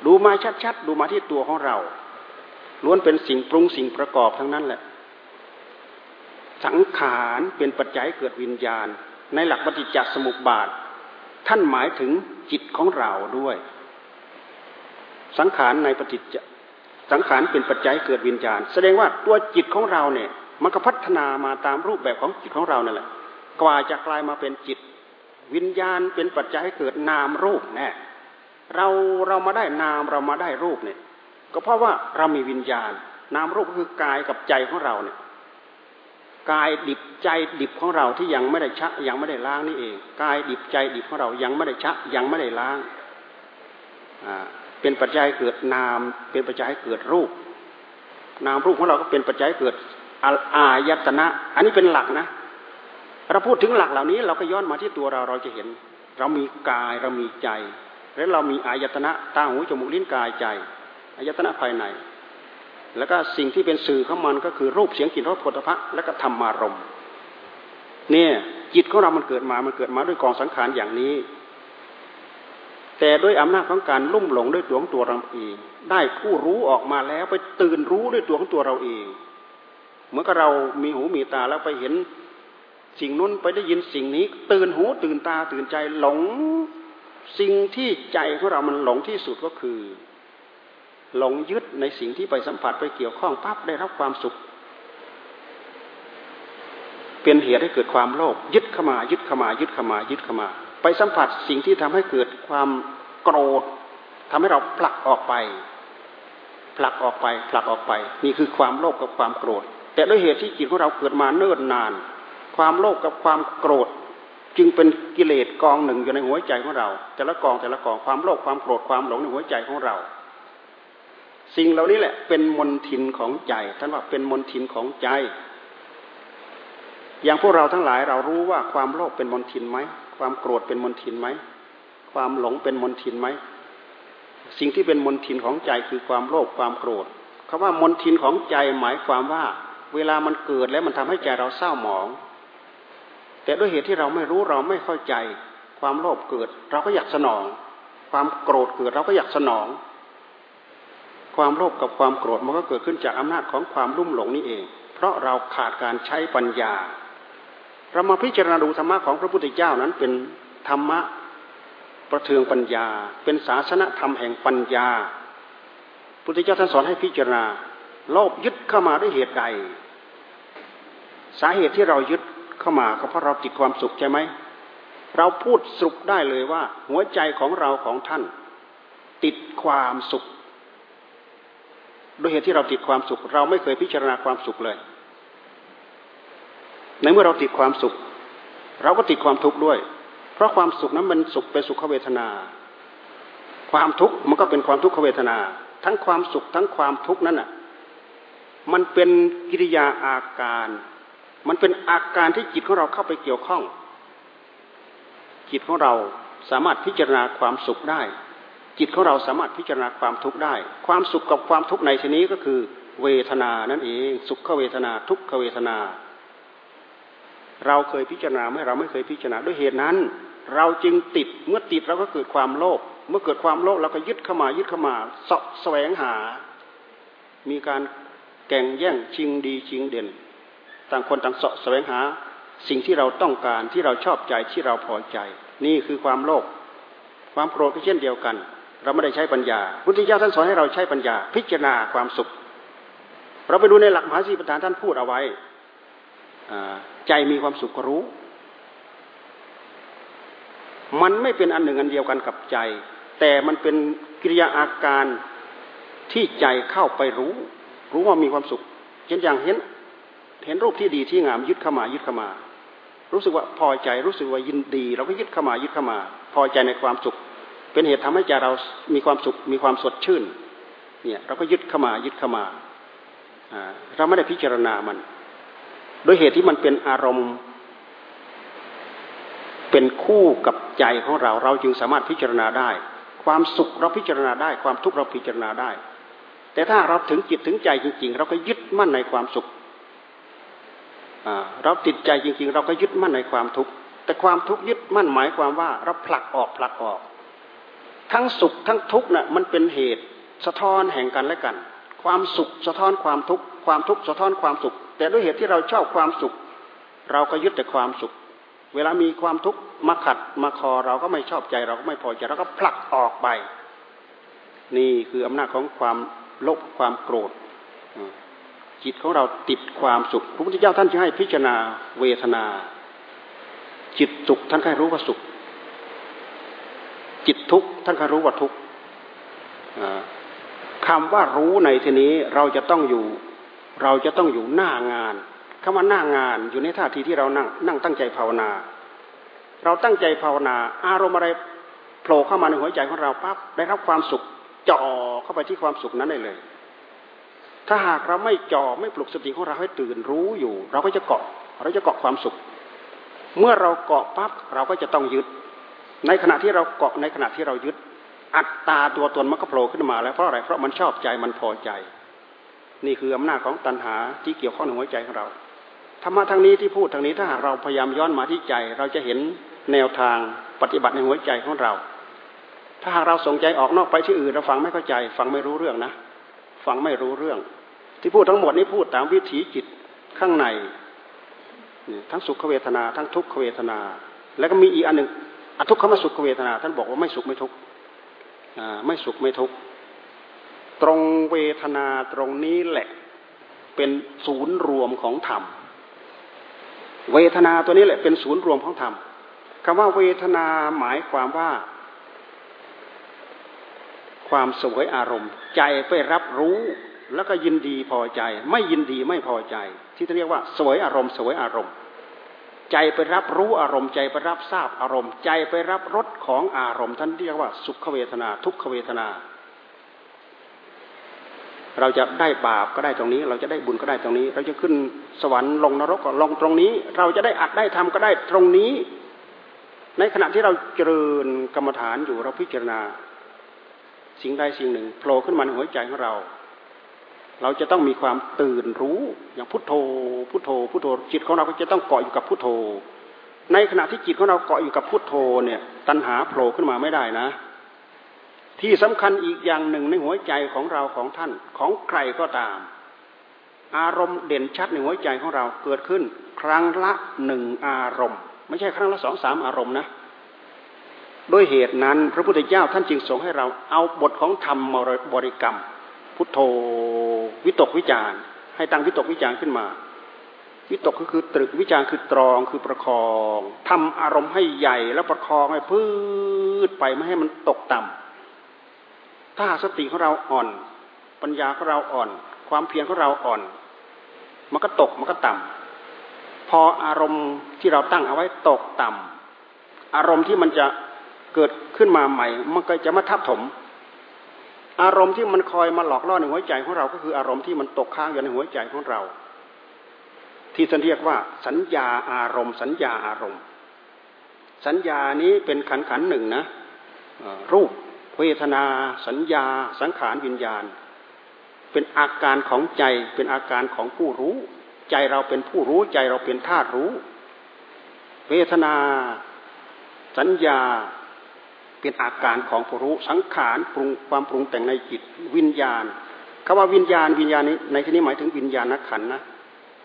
ดูมาชัดๆ ดูมาที่ตัวของเรา ล้วนเป็นสิ่งปรุงสิ่งประกอบทั้งนั้นแหละ สังขารเป็นปัจจัยเกิดวิญญาณ ในหลักปฏิจจสมุปบาท ท่านหมายถึงจิตของเราด้วย สังขารในปฏิจจสังขารเป็นปัจจัยเกิดวิญญาณ แสดงว่าตัวจิตของเราเนี่ยมันก็พัฒนามาตามรูปแบบของจิตของเรานั่นแหละ กว่าจะกลายมาเป็นจิต วิญญาณเป็นปัจจัยให้เกิดนามรูปแน่ เราเรามาได้นามเรามาได้รูปเนี่ย ก็เพราะว่าเรามีวิญญาณ นามรูปคือกายกับใจของเราเนี่ยกายดิบใจดิบของเราที่ยังไม่ได้ชะ ยังไม่ได้ล้างนี่เองกายดิบใจดิบของเรายังไม่ได้ชะ ยังไม่ได้ล้างอ่าเป็นปัจจัยเกิดนาม เป็นปัจจัยเกิดรูป นามรูปของเราก็เป็นปัจจัยเกิดอายตนะ อันนี้เป็นหลักนะ เราพูดถึงหลักเหล่านี้ เราก็ย้อนมาที่ตัวเราเราจะเห็น เรามีกายเรามีใจ แล้วเรามีอายตนะตาหูจมูกลิ้นกายใจอายตนะภายใน แล้วก็สิ่งที่เป็นสื่อของมันก็คือรูปเสียงกลิ่นรสผลิภัณฑ์และก็ธรรมารมเนี่ยจิตของเรามันเกิดมา มันเกิดมาด้วยกองสังขารอย่างนี้ แต่ด้วยอำนาจของการลุ่มหลงด้วยตัวของตัวเราเอง ได้ผู้รู้ออกมาแล้วไปตื่นรู้ด้วยตัวของตัวเราเองเหมือนกับเรามีหูมีตาแล้วไปเห็นสิ่งนู้นไปได้ยินสิ่งนี้ ตื่นหูตื่นตาตื่นใจหลง สิ่งที่ใจของเรามันหลงที่สุดก็คือ หลงยึดในสิ่งที่ไปสัมผัสไปเกี่ยวข้องปั๊บได้รับความสุข เป็นเหตุให้เกิดความโลภยึดเข้ามา ยึดเข้ามา ยึดเข้ามา ยึดเข้ามา ไปสัมผัสสิ่งที่ทำให้เกิดความโกรธทำให้เราผลักออกไป ผลักออกไป ผลักออกไป นี่คือความโลภกับความโกรธ แต่ด้วยเหตุที่จิตของเราเกิดมาเนิ่นนาน ความโลภกับความโกรธ จึงเป็นกิเลสกองหนึ่งอยู่ในหัวใจของเรา แต่ละกองแต่ละกองความโลภความโกรธความหลงในหัวใจของเรา สิ่งเหล่านี้แหละเป็นมนทินของใจท่านว่าเป็นมนทินของใจ อย่างพวกเราทั้งหลายเรารู้ว่าความโลภเป็นมนทินไหมความโกรธเป็นมนทินไหมความหลงเป็นมนทินไหมสิ่งที่เป็นมนทินของใจคือความโลภความโกรธคาว่ามนทินของใจหมายความว่า เวลามันเกิดแล้วมันทำให้ใจเราเศร้าหมอง แต่ด้วยเหตุที่เราไม่รู้เราไม่เข้าใจ ความโลภเกิด เราก็อยากสนอง ความโกรธเกิดเราก็อยากสนอง ความโลภกับความโกรธมันก็เกิดขึ้นจากอำนาจของความรุ่มหลงนี่เอง เพราะเราขาดการใช้ปัญญา เรามาพิจารณาดูธรรมะของพระพุทธเจ้านั้นเป็นธรรมะประเทืองปัญญา เป็นศาสนธรรมแห่งปัญญา พุทธเจ้าท่านสอนให้พิจารณาโลภยึดเข้ามาด้วยเหตุใด สาเหตุที่เรายึด เข้ามาก็เพราะเราติดความสุขใช่ไหมเราพูดสรุปได้เลยว่า หัวใจของเราของท่าน ติดความสุขด้วยเหตุที่เราติดความสุข เราไม่เคยพิจารณาความสุขเลย ในเมื่อเราติดความสุข เราก็ติดความทุกข์ด้วย เพราะความสุขนั้นมันสุขเป็นสุขเวทนา ความทุกข์มันก็เป็นความทุกขเวทนา ทั้งความสุขทั้งความทุกข์นั้นอะ มันเป็นกิริยาอาการ มันเป็นอาการที่จิตของเราเข้าไปเกี่ยวข้อง จิตของเราสามารถพิจารณาความสุขได้ จิตของเราสามารถพิจารณาความทุกข์ได้ ความสุขกับความทุกข์ในที่นี้ก็คือ เวทนานั่นเอง สุขเวทนา ทุกขเวทนา เราเคยพิจารณาไหมเราไม่เคยพิจารณาด้วยเหตุนั้น เราจึงติดเมื่อติดเราก็เกิดความโลภเมื่อเกิดความโลภเราก็ยึดเข้ามายึดเข้ามาสะแสวงหา มีการแข่งแย่งชิงดีชิงเด่น ต่างคนต่างสาะแสวงหาสิ่งที่เราต้องการที่เราชอบใจที่เราพอใจ นี่คือความโลภความโกรธก็เช่นเดียวกัน เราไม่ได้ใช้ปัญญาพุทธเจ้าท่านสอนให้เราใช้ปัญญา พิจารณาความสุข เราไปดูในหลักมหาสีปทานท่านพูดเอาไว้ใจมีความสุขก็รู้ มันไม่เป็นอันหนึ่งอันเดียวกันกับใจ แต่มันเป็นกิริยาอาการที่ใจเข้าไปรู้ รู้ว่ามีความสุข เช่นอย่างเห็น เห็นรูปที่ดีที่งามยึดเข้ามายึดเข้ามา รู้สึกว่าพอใจรู้สึกว่ายินดี เราก็ยึดเข้ามายึดเข้ามา พอใจในความสุข เป็นเหตุทำให้ใจเรามีความสุขมีความสดชื่น เนี่ยเราก็ยึดเข้ามายึดเข้ามาเราไม่ได้พิจารณามัน โดยเหตุที่มันเป็นอารมณ์เป็นคู่กับใจของเราเราจึงสามารถพิจารณาได้ ความสุขเราพิจารณาได้ ความทุกข์เราพิจารณาได้ แต่ถ้าเราถึงจิตถึงใจจริง ๆ เราก็ยึดมั่นในความสุข เราติดใจจริง ๆ เราก็ยึดมั่นในความทุกข์แต่ความทุกข์ยึดมั่นหมายความว่าเราผลักออกผลักออก ทั้งสุขทั้งทุกข์น่ะมันเป็นเหตุสะท้อนแห่งกันและกัน ความสุขสะท้อนความทุกข์ความทุกข์สะท้อนความสุข แต่ด้วยเหตุที่เราชอบความสุข เราก็ยึดแต่ความสุข เวลามีความทุกข์มาขัดมาคอเราก็ไม่ชอบใจเราก็ไม่พอใจเราก็ผลักออกไป นี่คืออำนาจของความโลบความโกรธ จิตของเราติดความสุขพระพุทธเจ้าท่านจะให้พิจารณาเวทนา จิตสุขท่านให้รู้ว่าสุข จิตทุกข์ท่านให้รู้ว่าทุกข์คำว่ารู้ในที่นี้เราจะต้องอยู่ เราจะต้องอยู่หน้างานคำว่าหน้างานอยู่ในท่าทีที่เรานั่งนั่งตั้งใจภาวนา เราตั้งใจภาวนา อารมณ์อะไรโผล่เข้ามาในหัวใจของเราปั๊บได้รับความสุขจ่อเข้าไปที่ความสุขนั้นได้เลย ถ้าหากเราไม่จ่อไม่ปลุกสติของเราให้ตื่นรู้อยู่ เราก็จะเกาะ เราจะเกาะความสุข เมื่อเราเกาะปั๊บเราก็จะต้องยึด ในขณะที่เราเกาะในขณะที่เรายึด อัตตาตัวตนมันก็โผล่ขึ้นมาแล้วเพราะอะไรเพราะมันชอบใจมันพอใจ นี่คืออำนาจของตัณหาที่เกี่ยวข้องในหัวใจของเราธรรมะทางนี้ที่พูดทางนี้ถ้าหากเราพยายามย้อนมาที่ใจ เราจะเห็นแนวทางปฏิบัติในหัวใจของเรา ถ้าหากเราส่งใจออกนอกไปที่อื่นเราฟังไม่เข้าใจ ฟังไม่รู้เรื่องนะ ฟังไม่รู้เรื่อง ที่พูดทั้งหมดนี้พูดตามวิถีจิตข้างในทั้งสุขเวทนา ทั้งทุกขเวทนา แล้วก็มีอีกอันหนึ่งอทุกขมสุขเวทนา ท่านบอกว่าไม่สุขไม่ทุกข์ไม่สุขไม่ทุกข์ตรงเวทนาตรงนี้แหละเป็นศูนย์รวมของธรรม เวทนาตัวนี้แหละเป็นศูนย์รวมของธรรมคำว่าเวทนาหมายความว่า ความสวยอารมณ์ ใจไปรับรู้ แล้วก็ยินดีพอใจ ไม่ยินดีไม่พอใจ ที่เรียกว่าสวยอารมณ์สวยอารมณ์ ใจไปรับรู้อารมณ์ ใจไปรับทราบอารมณ์ ใจไปรับรสของอารมณ์ ท่านเรียกว่าสุขเวทนา ทุกขเวทนา เราจะได้บาปก็ได้ตรงนี้ เราจะได้บุญก็ได้ตรงนี้ เราจะขึ้นสวรรค์ลงนรกก็ลงตรงนี้ เราจะได้อัดได้ทำก็ได้ตรงนี้ ในขณะที่เราเจริญกรรมฐานอยู่เราพิจารณา สิ่งใดสิ่งหนึ่งโผล่ขึ้นมาในหัวใจของเรา เราจะต้องมีความตื่นรู้อย่างพุทโธ พุทโธ พุทโธจิตของเราก็จะต้องเกาะอยู่กับพุทโธ ในขณะที่จิตของเราเกาะอยู่กับพุทโธเนี่ย ตัณหาโผล่ขึ้นมาไม่ได้นะ ที่สำคัญอีกอย่างหนึ่งในหัวใจของเราของท่านของใครก็ตาม อารมณ์เด่นชัดในหัวใจของเราเกิดขึ้น ครั้งละหนึ่งอารมณ์ ไม่ใช่ครั้งละสองสามอารมณ์นะด้วยเหตุนั้นพระพุทธเจ้าท่านจึงทรงให้เราเอาบทของธรรมบริกรรม พุทโธ วิตกวิจารให้ตั้งวิตกวิจารขึ้นมา วิตกก็คือตรึกวิจารคือตรองคือประคองทำอารมณ์ให้ใหญ่แล้วประคองให้พืชไปไม่ให้มันตกต่ำถ้าสติของเราอ่อน ปัญญาของเราอ่อน ความเพียรของเราอ่อน มันก็ตกมันก็ต่ำพออารมณ์ที่เราตั้งเอาไว้ตกต่ำอารมณ์ที่มันจะเกิดขึ้นมาใหม่ มันก็จะมาทับถม อารมณ์ที่มันคอยมาหลอกล่อในหัวใจของเรา ก็คืออารมณ์ที่มันตกค้างอยู่ในหัวใจของเรา ที่ท่านเรียกว่า สัญญาอารมณ์ สัญญาอารมณ์ สัญญานี้เป็นขันขันหนึ่งนะรูปเวทนา สัญญา สังขารวิญญาณ เป็นอาการของใจเป็นอาการของผู้รู้ ใจเราเป็นผู้รู้ใจเราเป็นธาตุรู้ เวทนา สัญญา เป็นอาการของผู้รู้สังขารปรุงความปรุงแต่งในจิตวิญญาณคำว่าวิญญาณวิญญาณนี้ในที่นี้หมายถึงวิญญาณนักขันนะ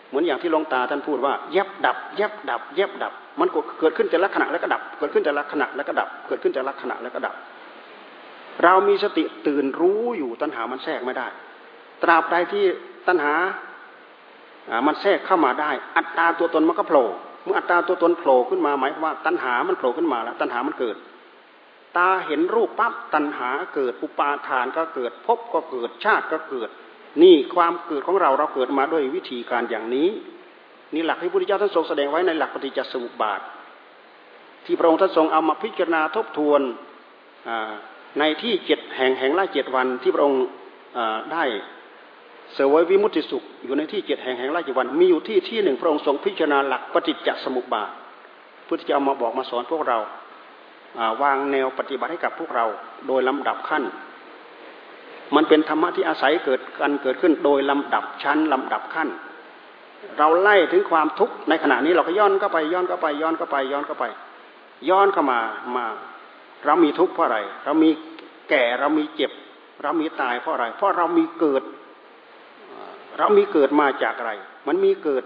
เหมือนอย่างที่ลงตาท่านพูดว่าแยบดับแยบดับแยบดับ มันเกิดขึ้นแต่ละขณะแล้วก็ดับ เกิดขึ้นแต่ละขณะแล้วก็ดับ เกิดขึ้นแต่ละขณะแล้วก็ดับ เรามีสติตื่นรู้อยู่ตัณหามันแทรกไม่ได้ ตราบใดที่ตัณหามันแทรกเข้ามาได้ อัตตาตัวตนมันก็โผล่เมื่ออัตตาตัวตนโผล่ขึ้นมาหมายความว่าตัณหามันโผล่ขึ้นมาแล้วตัณหามันเกิด ตาเห็นรูปปั๊บตัณหาเกิดอุปาทานก็เกิดภพก็เกิดชาติก็เกิด นี่ความเกิดของเราเราเกิดมาด้วยวิธีการอย่างนี้ นี่หลักที่พระพุทธเจ้าท่านทรงแสดงไว้ในหลักปฏิจจสมุปบาท ที่พระองค์ท่านทรงเอามาพิจารณาทบทวนในที่เจ็ดแห่งแห่งละเจ็ดวันที่พระองค์ได้เสวยวิมุตติสุขอยู่ในที่เจ็ดแห่งแห่งราชวัน มีอยู่ที่ที่หนึ่งพระองค์ทรงพิจารณาหลักปฏิจจสมุปบาทเพื่อที่จะเอามาบอกมาสอนพวกเรา วางแนวปฏิบัติให้กับพวกเราโดยลำดับขั้น มันเป็นธรรมะที่อาศัยเกิดกันเกิดขึ้นโดยลำดับชั้นลำดับขั้น เราไล่ถึงความทุกข์ในขณะนี้เราก็ย้อนเข้าไปย้อนเข้าไปย้อนเข้าไปย้อนเข้าไป ย้อนเข้ามามา เรามีทุกข์เพราะอะไร เรามีแก่เรามีเจ็บ เรามีตายเพราะอะไร เพราะเรามีเกิด เรามีเกิดมาจากอะไร มันมีเกิด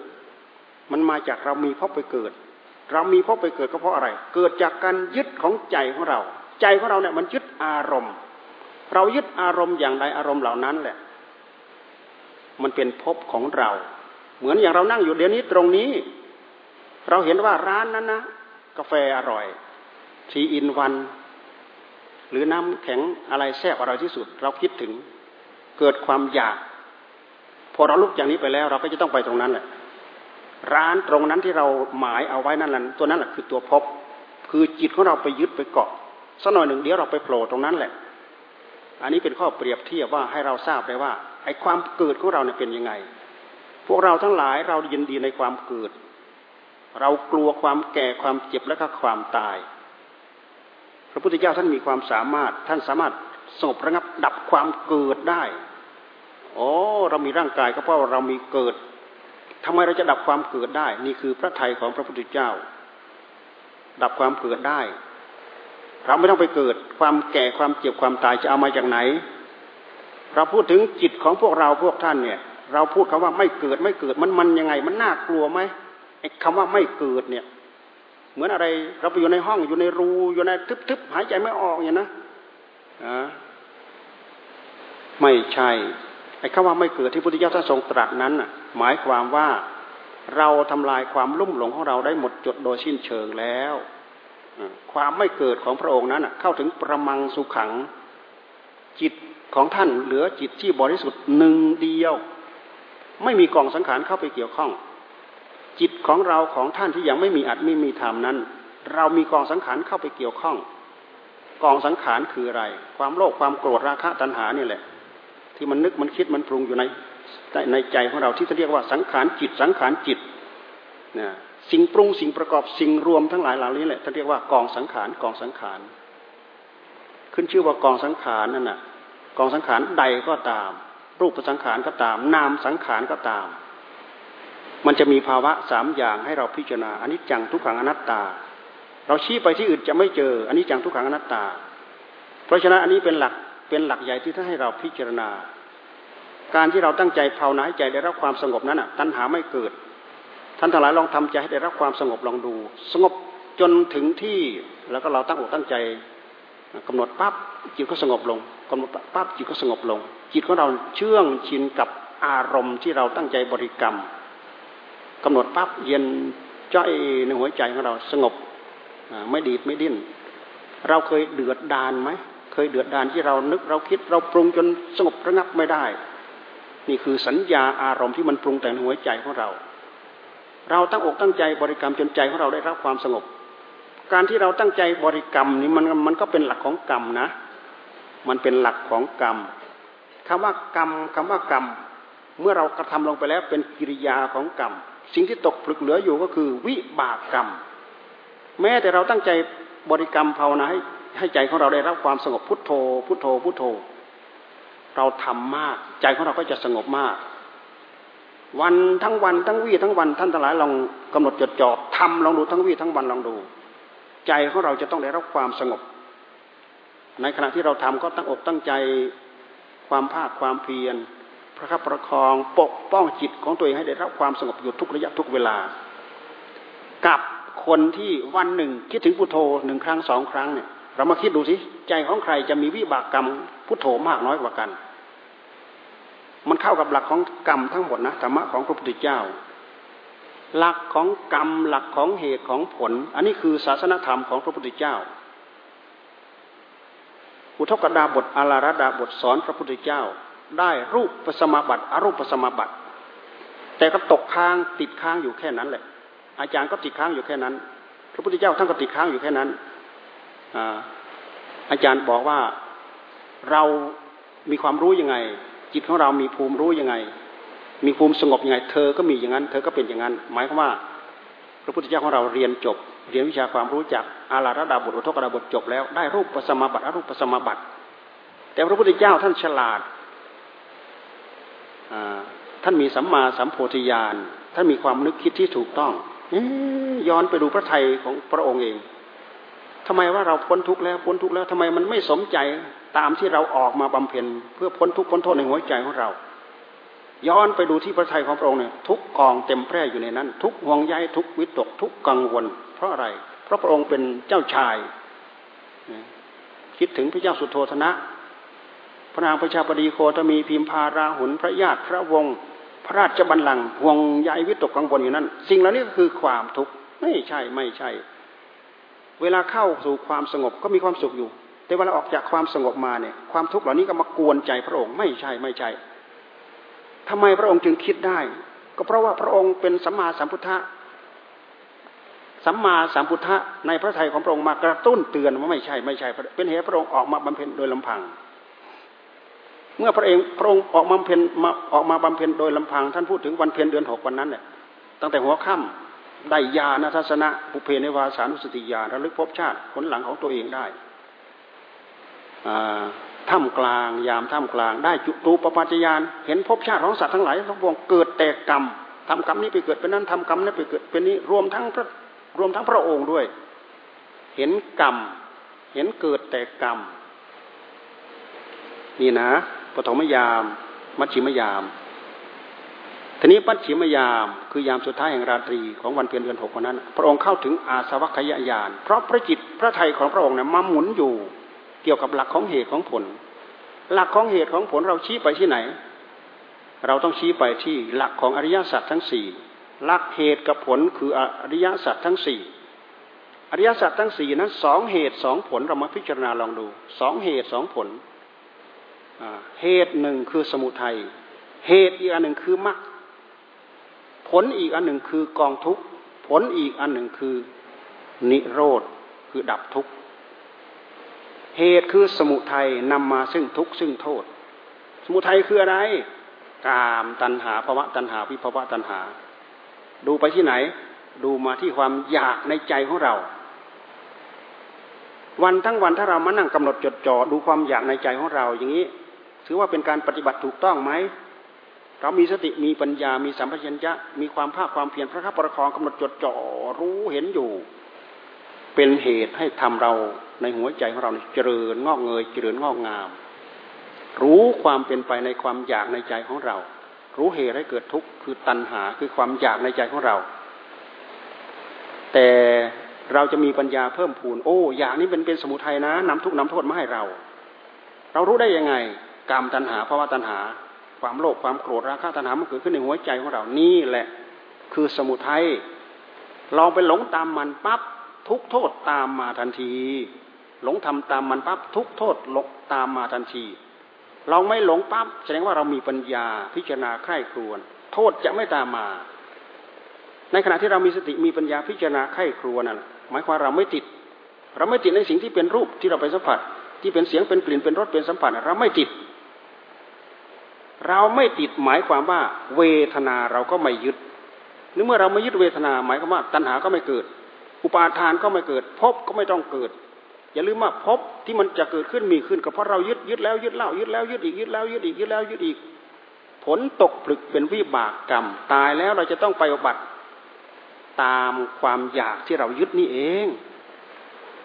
มันมาจากเรามีพบไปเกิด เรามีพบไปเกิดก็เพราะอะไร เกิดจากการยึดของใจของเรา ใจของเราเนี่ยมันยึดอารมณ์ เรายึดอารมณ์อย่างใดอารมณ์เหล่านั้นแหละ มันเป็นภพของเรา เหมือนอย่างเรานั่งอยู่เดี๋ยวนี้ตรงนี้ เราเห็นว่าร้านนั้นนะกาแฟอร่อยทีอินวันหรือน้ำแข็งอะไรแซ่บอร่อยที่สุด เราคิดถึงเกิดความอยาก พอเราลุกอย่างนี้ไปแล้ว เราก็จะต้องไปตรงนั้นแหละ ร้านตรงนั้นที่เราหมายเอาไว้นั่นแหละตัวนั้นแหละคือตัวพบคือจิตของเราไปยึดไปเกาะสักหน่อยหนึ่งเดี๋ยวเราไปโผล่ตรงนั้นแหละ อันนี้เป็นข้อเปรียบเทียบว่าให้เราทราบเลยว่าไอ้ความเกิดของเราเนี่ยเป็นยังไง พวกเราทั้งหลายเรายินดีในความเกิด เรากลัวความแก่ความเจ็บและก็ความตาย พระพุทธเจ้าท่านมีความสามารถท่านสามารถสงบระงับดับความเกิดได้ อ๋อเรามีร่างกายก็เพราะเรามีเกิด ทำไมเราจะดับความเกิดได้ นี่คือพระทัยของพระพุทธเจ้า ดับความเกิดได้ เราไม่ต้องไปเกิดความแก่ความเจ็บความตายจะเอามาจากไหน เราพูดถึงจิตของพวกเราพวกท่านเนี่ย เราพูดคำว่าไม่เกิดไม่เกิดมันมันยังไง มันน่ากลัวไหมไอ้คำว่าไม่เกิดเนี่ย เหมือนอะไรเราไปอยู่ในห้องอยู่ในรูอยู่ในทึบๆหายใจไม่ออกอย่างนะอ่าไม่ใช่ไอ้คำว่าไม่เกิดที่พุทธเจ้าท่านทรงตรัสนั้น หมายความว่าเราทำลายความลุ่มหลงของเราได้หมดจดโดยสิ้นเชิงแล้วความไม่เกิดของพระองค์นั้นเข้าถึงประมังสุขัง จิตของท่านเหลือจิตที่บริสุทธิ์หนึ่งเดียว ไม่มีกองสังขารเข้าไปเกี่ยวข้อง จิตของเราของท่านที่ยังไม่มีอัตไม่มีธรรมนั้น เรามีกองสังขารเข้าไปเกี่ยวข้อง กองสังขารคืออะไร ความโลภความโกรธราคะตัณหานี่แหละ ที่มันนึกมันคิดมันปรุงอยู่ใน ในใจของเราที่เรียกว่าสังขารจิต สังขารจิตนะสิ่งปรุงสิ่งประกอบสิ่งรวมทั้งหลายเหล่านี้แหละท่านเรียกว่ากองสังขารกองสังขารขึ้นชื่อว่ากองสังขารนั่นน่ะกองสังขารใดก็ตาม รูปสังขารก็ตาม นามสังขารก็ตาม มันจะมีภาวะสามอย่างให้เราพิจารณาอันนี้จังทุกขังอนัตตา เราชี้ไปที่อื่นจะไม่เจออันนี้จังทุกขังอนัตตา เพราะฉะนั้นอันนี้เป็นหลักเป็นหลักใหญ่ที่ท่านให้เราพิจารณา การที่เราตั้งใจภาวนาให้ใจได้รับความสงบนั้นอะ ตัณหาไม่เกิด ท่านทั้งหลายลองทำใจให้ได้รับความสงบลองดู สงบจนถึงที่แล้วก็เราตั้งอกตั้งใจกำหนดปั๊บจิตก็สงบลงกำหนดปั๊บจิตก็สงบลง จิตของเราเชื่องชินกับอารมณ์ที่เราตั้งใจบริกรรมกำหนดปั๊บเย็นจ้อยในหัวใจของเราสงบไม่ดีดไม่ดิ้นเราเคยเดือดดานไหมเคยเดือดดานที่เรานึกเราคิดเราปรุงจนสงบระงับไม่ได้ นี่คือสัญญาอารมณ์ที่มันปรุงแต่งหัวใจของเรา เราตั้งอกตั้งใจบริกรรมจนใจของเราได้รับความสงบ การที่เราตั้งใจบริกรรมนี่มันมันก็เป็นหลักของกรรมนะ มันเป็นหลักของกรรมคำว่ากรรมคำว่ากรรม เมื่อเรากระทำลงไปแล้วเป็นกิริยาของกรรม สิ่งที่ตกผลึกเหลืออยู่ก็คือ วิบากกรรม แม้แต่เราตั้งใจบริกรรมภาวนาให้ให้ใจของเราได้รับความสงบพุทโธ พุทโธพุทโธ เราทำมาก ใจของเราก็จะสงบมาก วันทั้งวันทั้งวี่ทั้งวันท่านทั้งหลายลองกำหนดจดจ่อทำลองดูทั้งวี่ทั้งวันลองดู ใจของเราจะต้องได้รับความสงบ ในขณะที่เราทำก็ตั้งอกตั้งใจความภาคความเพียรประคับประคองปกป้องจิตของตัวเองให้ได้รับความสงบอยู่ทุกระยะทุกเวลา กับคนที่วันหนึ่งคิดถึงพุทโธหนึ่งครั้งสองครั้งเนี่ยเรามาคิดดูสิใจของใครจะมีวิบากกรรมพุทโธมากน้อยกว่ากัน มันเข้ากับหลักของกรรมทั้งหมดนะธรรมะของพระพุทธเจ้า หลักของกรรมหลักของเหตุของผล อันนี้คือศาสนธรรมของพระพุทธเจ้า อุทกดาบทอาราดาบทสอนพระพุทธเจ้า ได้รูปปสมาบัติอรูปปสมาบัติ แต่ก็ตกค้างติดค้างอยู่แค่นั้นแหละ อาจารย์ก็ติดค้างอยู่แค่นั้น พระพุทธเจ้าท่านก็ติดค้างอยู่แค่นั้นอาจารย์บอกว่าเรามีความรู้ยังไง จิตของเรามีภูมิรู้ยังไง มีภูมิสงบยังไง เธอก็มีอย่างนั้น เธอก็เป็นอย่างนั้น หมายความว่า พระพุทธเจ้าของเราเรียนจบ เรียนวิชาความรู้จากอาราธดาบทอุทกดาบทจบแล้วได้รูปปัสมาบัติอรูปปัสมาบัติแต่พระพุทธเจ้าท่านฉลาดท่านมีสัมมาสัมโพธิญาณท่านมีความนึกคิดที่ถูกต้องย้อนไปดูพระไทยของพระองค์เองทำไมว่าเราพ้นทุกข์แล้วพ้นทุกข์แล้วทำไมมันไม่สมใจ ตามที่เราออกมาบำเพ็ญเพื่อพ้นทุกข์พ้นโทษในหัวใจของเรา ย้อนไปดูที่พระทัยของพระองค์เนี่ยทุกกองเต็มแพร่อยู่ในนั้น ทุกห่วงใยทุกวิตก ทุกกังวล เพราะอะไร เพราะพระองค์เป็นเจ้าชาย คิดถึงพระเจ้าสุโธธนะ พระนางพระชาบดีโคตมีพิมพาราหุนพระญาติพระวงศ์พระราชบัลลังก์ห่วงใยวิตกกังวลอยู่นั้น สิ่งเหล่านี้ก็คือความทุกข์ไม่ใช่ไม่ใช่ เวลาเข้าสู่ความสงบก็มีความสุขอยู่ แต่เวลาออกจากความสงบมาเนี่ย ความทุกข์เหล่านี้ก็มากวนใจพระองค์ไม่ใช่ไม่ใช่ทำไมพระองค์จึงคิดได้ ก็เพราะว่าพระองค์เป็นสัมมาสัมพุทธะสัมมาสัมพุทธะในพระทัยของพระองค์มากระตุ้นเตือนว่าไม่ใช่ไม่ใช่ เป็นเหตุพระองค์ออกมาบำเพ็ญโดยลำพัง เมื่อพระเองพระองค์ออกมาบำเพ็ญมาออกมาบำเพ็ญโดยลำพัง ท่านพูดถึงวันเพ็ญเดือนหกวันนั้นเนี่ยตั้งแต่หัวค่ำได้ญาณทัศนะภูเพในวาสานุสติญาณระลึกพบชาติผลหลังของตัวเองได้ ท่ามกลางยามท่ามกลาง ได้จุตูปปัจจยานเห็นภพชาติของสัตว์ทั้งหลายทั้งปวงเกิดแต่กรรมทำกรรมนี้ไปเกิดเป็นนั้นทำกรรมนี้ไปเกิดเป็นนี้รวมทั้งพระรวมทั้งพระองค์ด้วย เห็นกรรม เห็นเกิดแต่กรรม นี่นะปฐมยาม มัชชิมยามทีนี้ปัจฉิมยามคือยามสุดท้ายแห่งราตรีของวันเพ็ญเดือนหกวันนั้น พระองค์เข้าถึงอาสวัคยายาน เพราะพระจิตพระไทยของพระองค์เนี่ยมาหมุนอยู่ กี่ยวกับหลักของเหตุของผล หลักของเหตุของผลเราชี้ไปที่ไหน เราต้องชี้ไปที่หลักของอริยสัจทั้งสี่หลักเหตุกับผลคืออริยสัจทั้งสี่อริยสัจทั้งสี่นั้นสองเหตุสองผลเรามาพิจารณาลองดูสองเหตุสองผลเหตุหนึ่งคือสมุทัยเหตุอีกอันหนึ่งคือมรรคผลอีกอันหนึ่งคือกองทุกผลอีกอันหนึ่งคือนิโรธคือดับทุกข์ เหตุคือสมุทัยนำมาซึ่งทุกข์ซึ่งโทษ สมุทัยคืออะไร กามตัณหาภาวะตัณหาวิภาวะตัณหา ดูไปที่ไหน ดูมาที่ความอยากในใจของเรา วันทั้งวันถ้าเรามานั่งกำหนดจดจ่อดูความอยากในใจของเราอย่างนี้ ถือว่าเป็นการปฏิบัติถูกต้องไหมเรามีสติมีปัญญามีสัมผัสัญญะมีความภาคความเพียรพระคับประคองกำหนดจดจ่อรู้เห็นอยู่ เป็นเหตุให้ทำเราในหัวใจของเราเจริญงอกเงยเจริญงอกงาม รู้ความเป็นไปในความอยากในใจของเรา รู้เหตุให้เกิดทุกข์คือตัณหาคือความอยากในใจของเรา แต่เราจะมีปัญญาเพิ่มพูน โอ้ อยากนี้เป็นเป็นสมุทัยนะนำทุกข์นำโทษมาให้เรา เรารู้ได้ยังไงกรรมตัณหาภาวะตัณหา ความโลภความโกรธราคะตัณหามันเกิดขึ้นในหัวใจของเรานี่แหละ คือสมุทัยลองไปหลงตามมันปั๊บ ทุกโทษตามมาทันที หลงทำตามมันปั๊บทุกโทษหลงตามมาทันที เราไม่หลงปั๊บแสดงว่าเรามีปัญญาพิจารณาใคร่ครวญโทษจะไม่ตามมา ในขณะที่เรามีสติมีปัญญาพิจารณาใคร่ครวญนั่นหมายความเราไม่ติด เราไม่ติดในสิ่งที่เป็นรูปที่เราไปสัมผัส ที่เป็นเสียงเป็นกลิ่นเป็นรสเป็นสัมผัสเราไม่ติด เราไม่ติดหมายความว่าเวทนาเราก็ไม่ยึดนึกเมื่อเราไม่ยึดเวทนาหมายความว่าตัณหาก็ไม่เกิด อุปาทานก็ไม่เกิดภพก็ไม่ต้องเกิด อย่าลืมว่าภพที่มันจะเกิดขึ้นมีขึ้นก็เพราะเรายึดยึดแล้วยึดเล่ายึดแล้วยึดอีกยึดแล้วยึดอีกยึดแล้วยึดอีก ผลตกผลึกเป็นวิบากกรรม ตายแล้วเราจะต้องไปอบัติตามความอยากที่เรายึดนี่เอง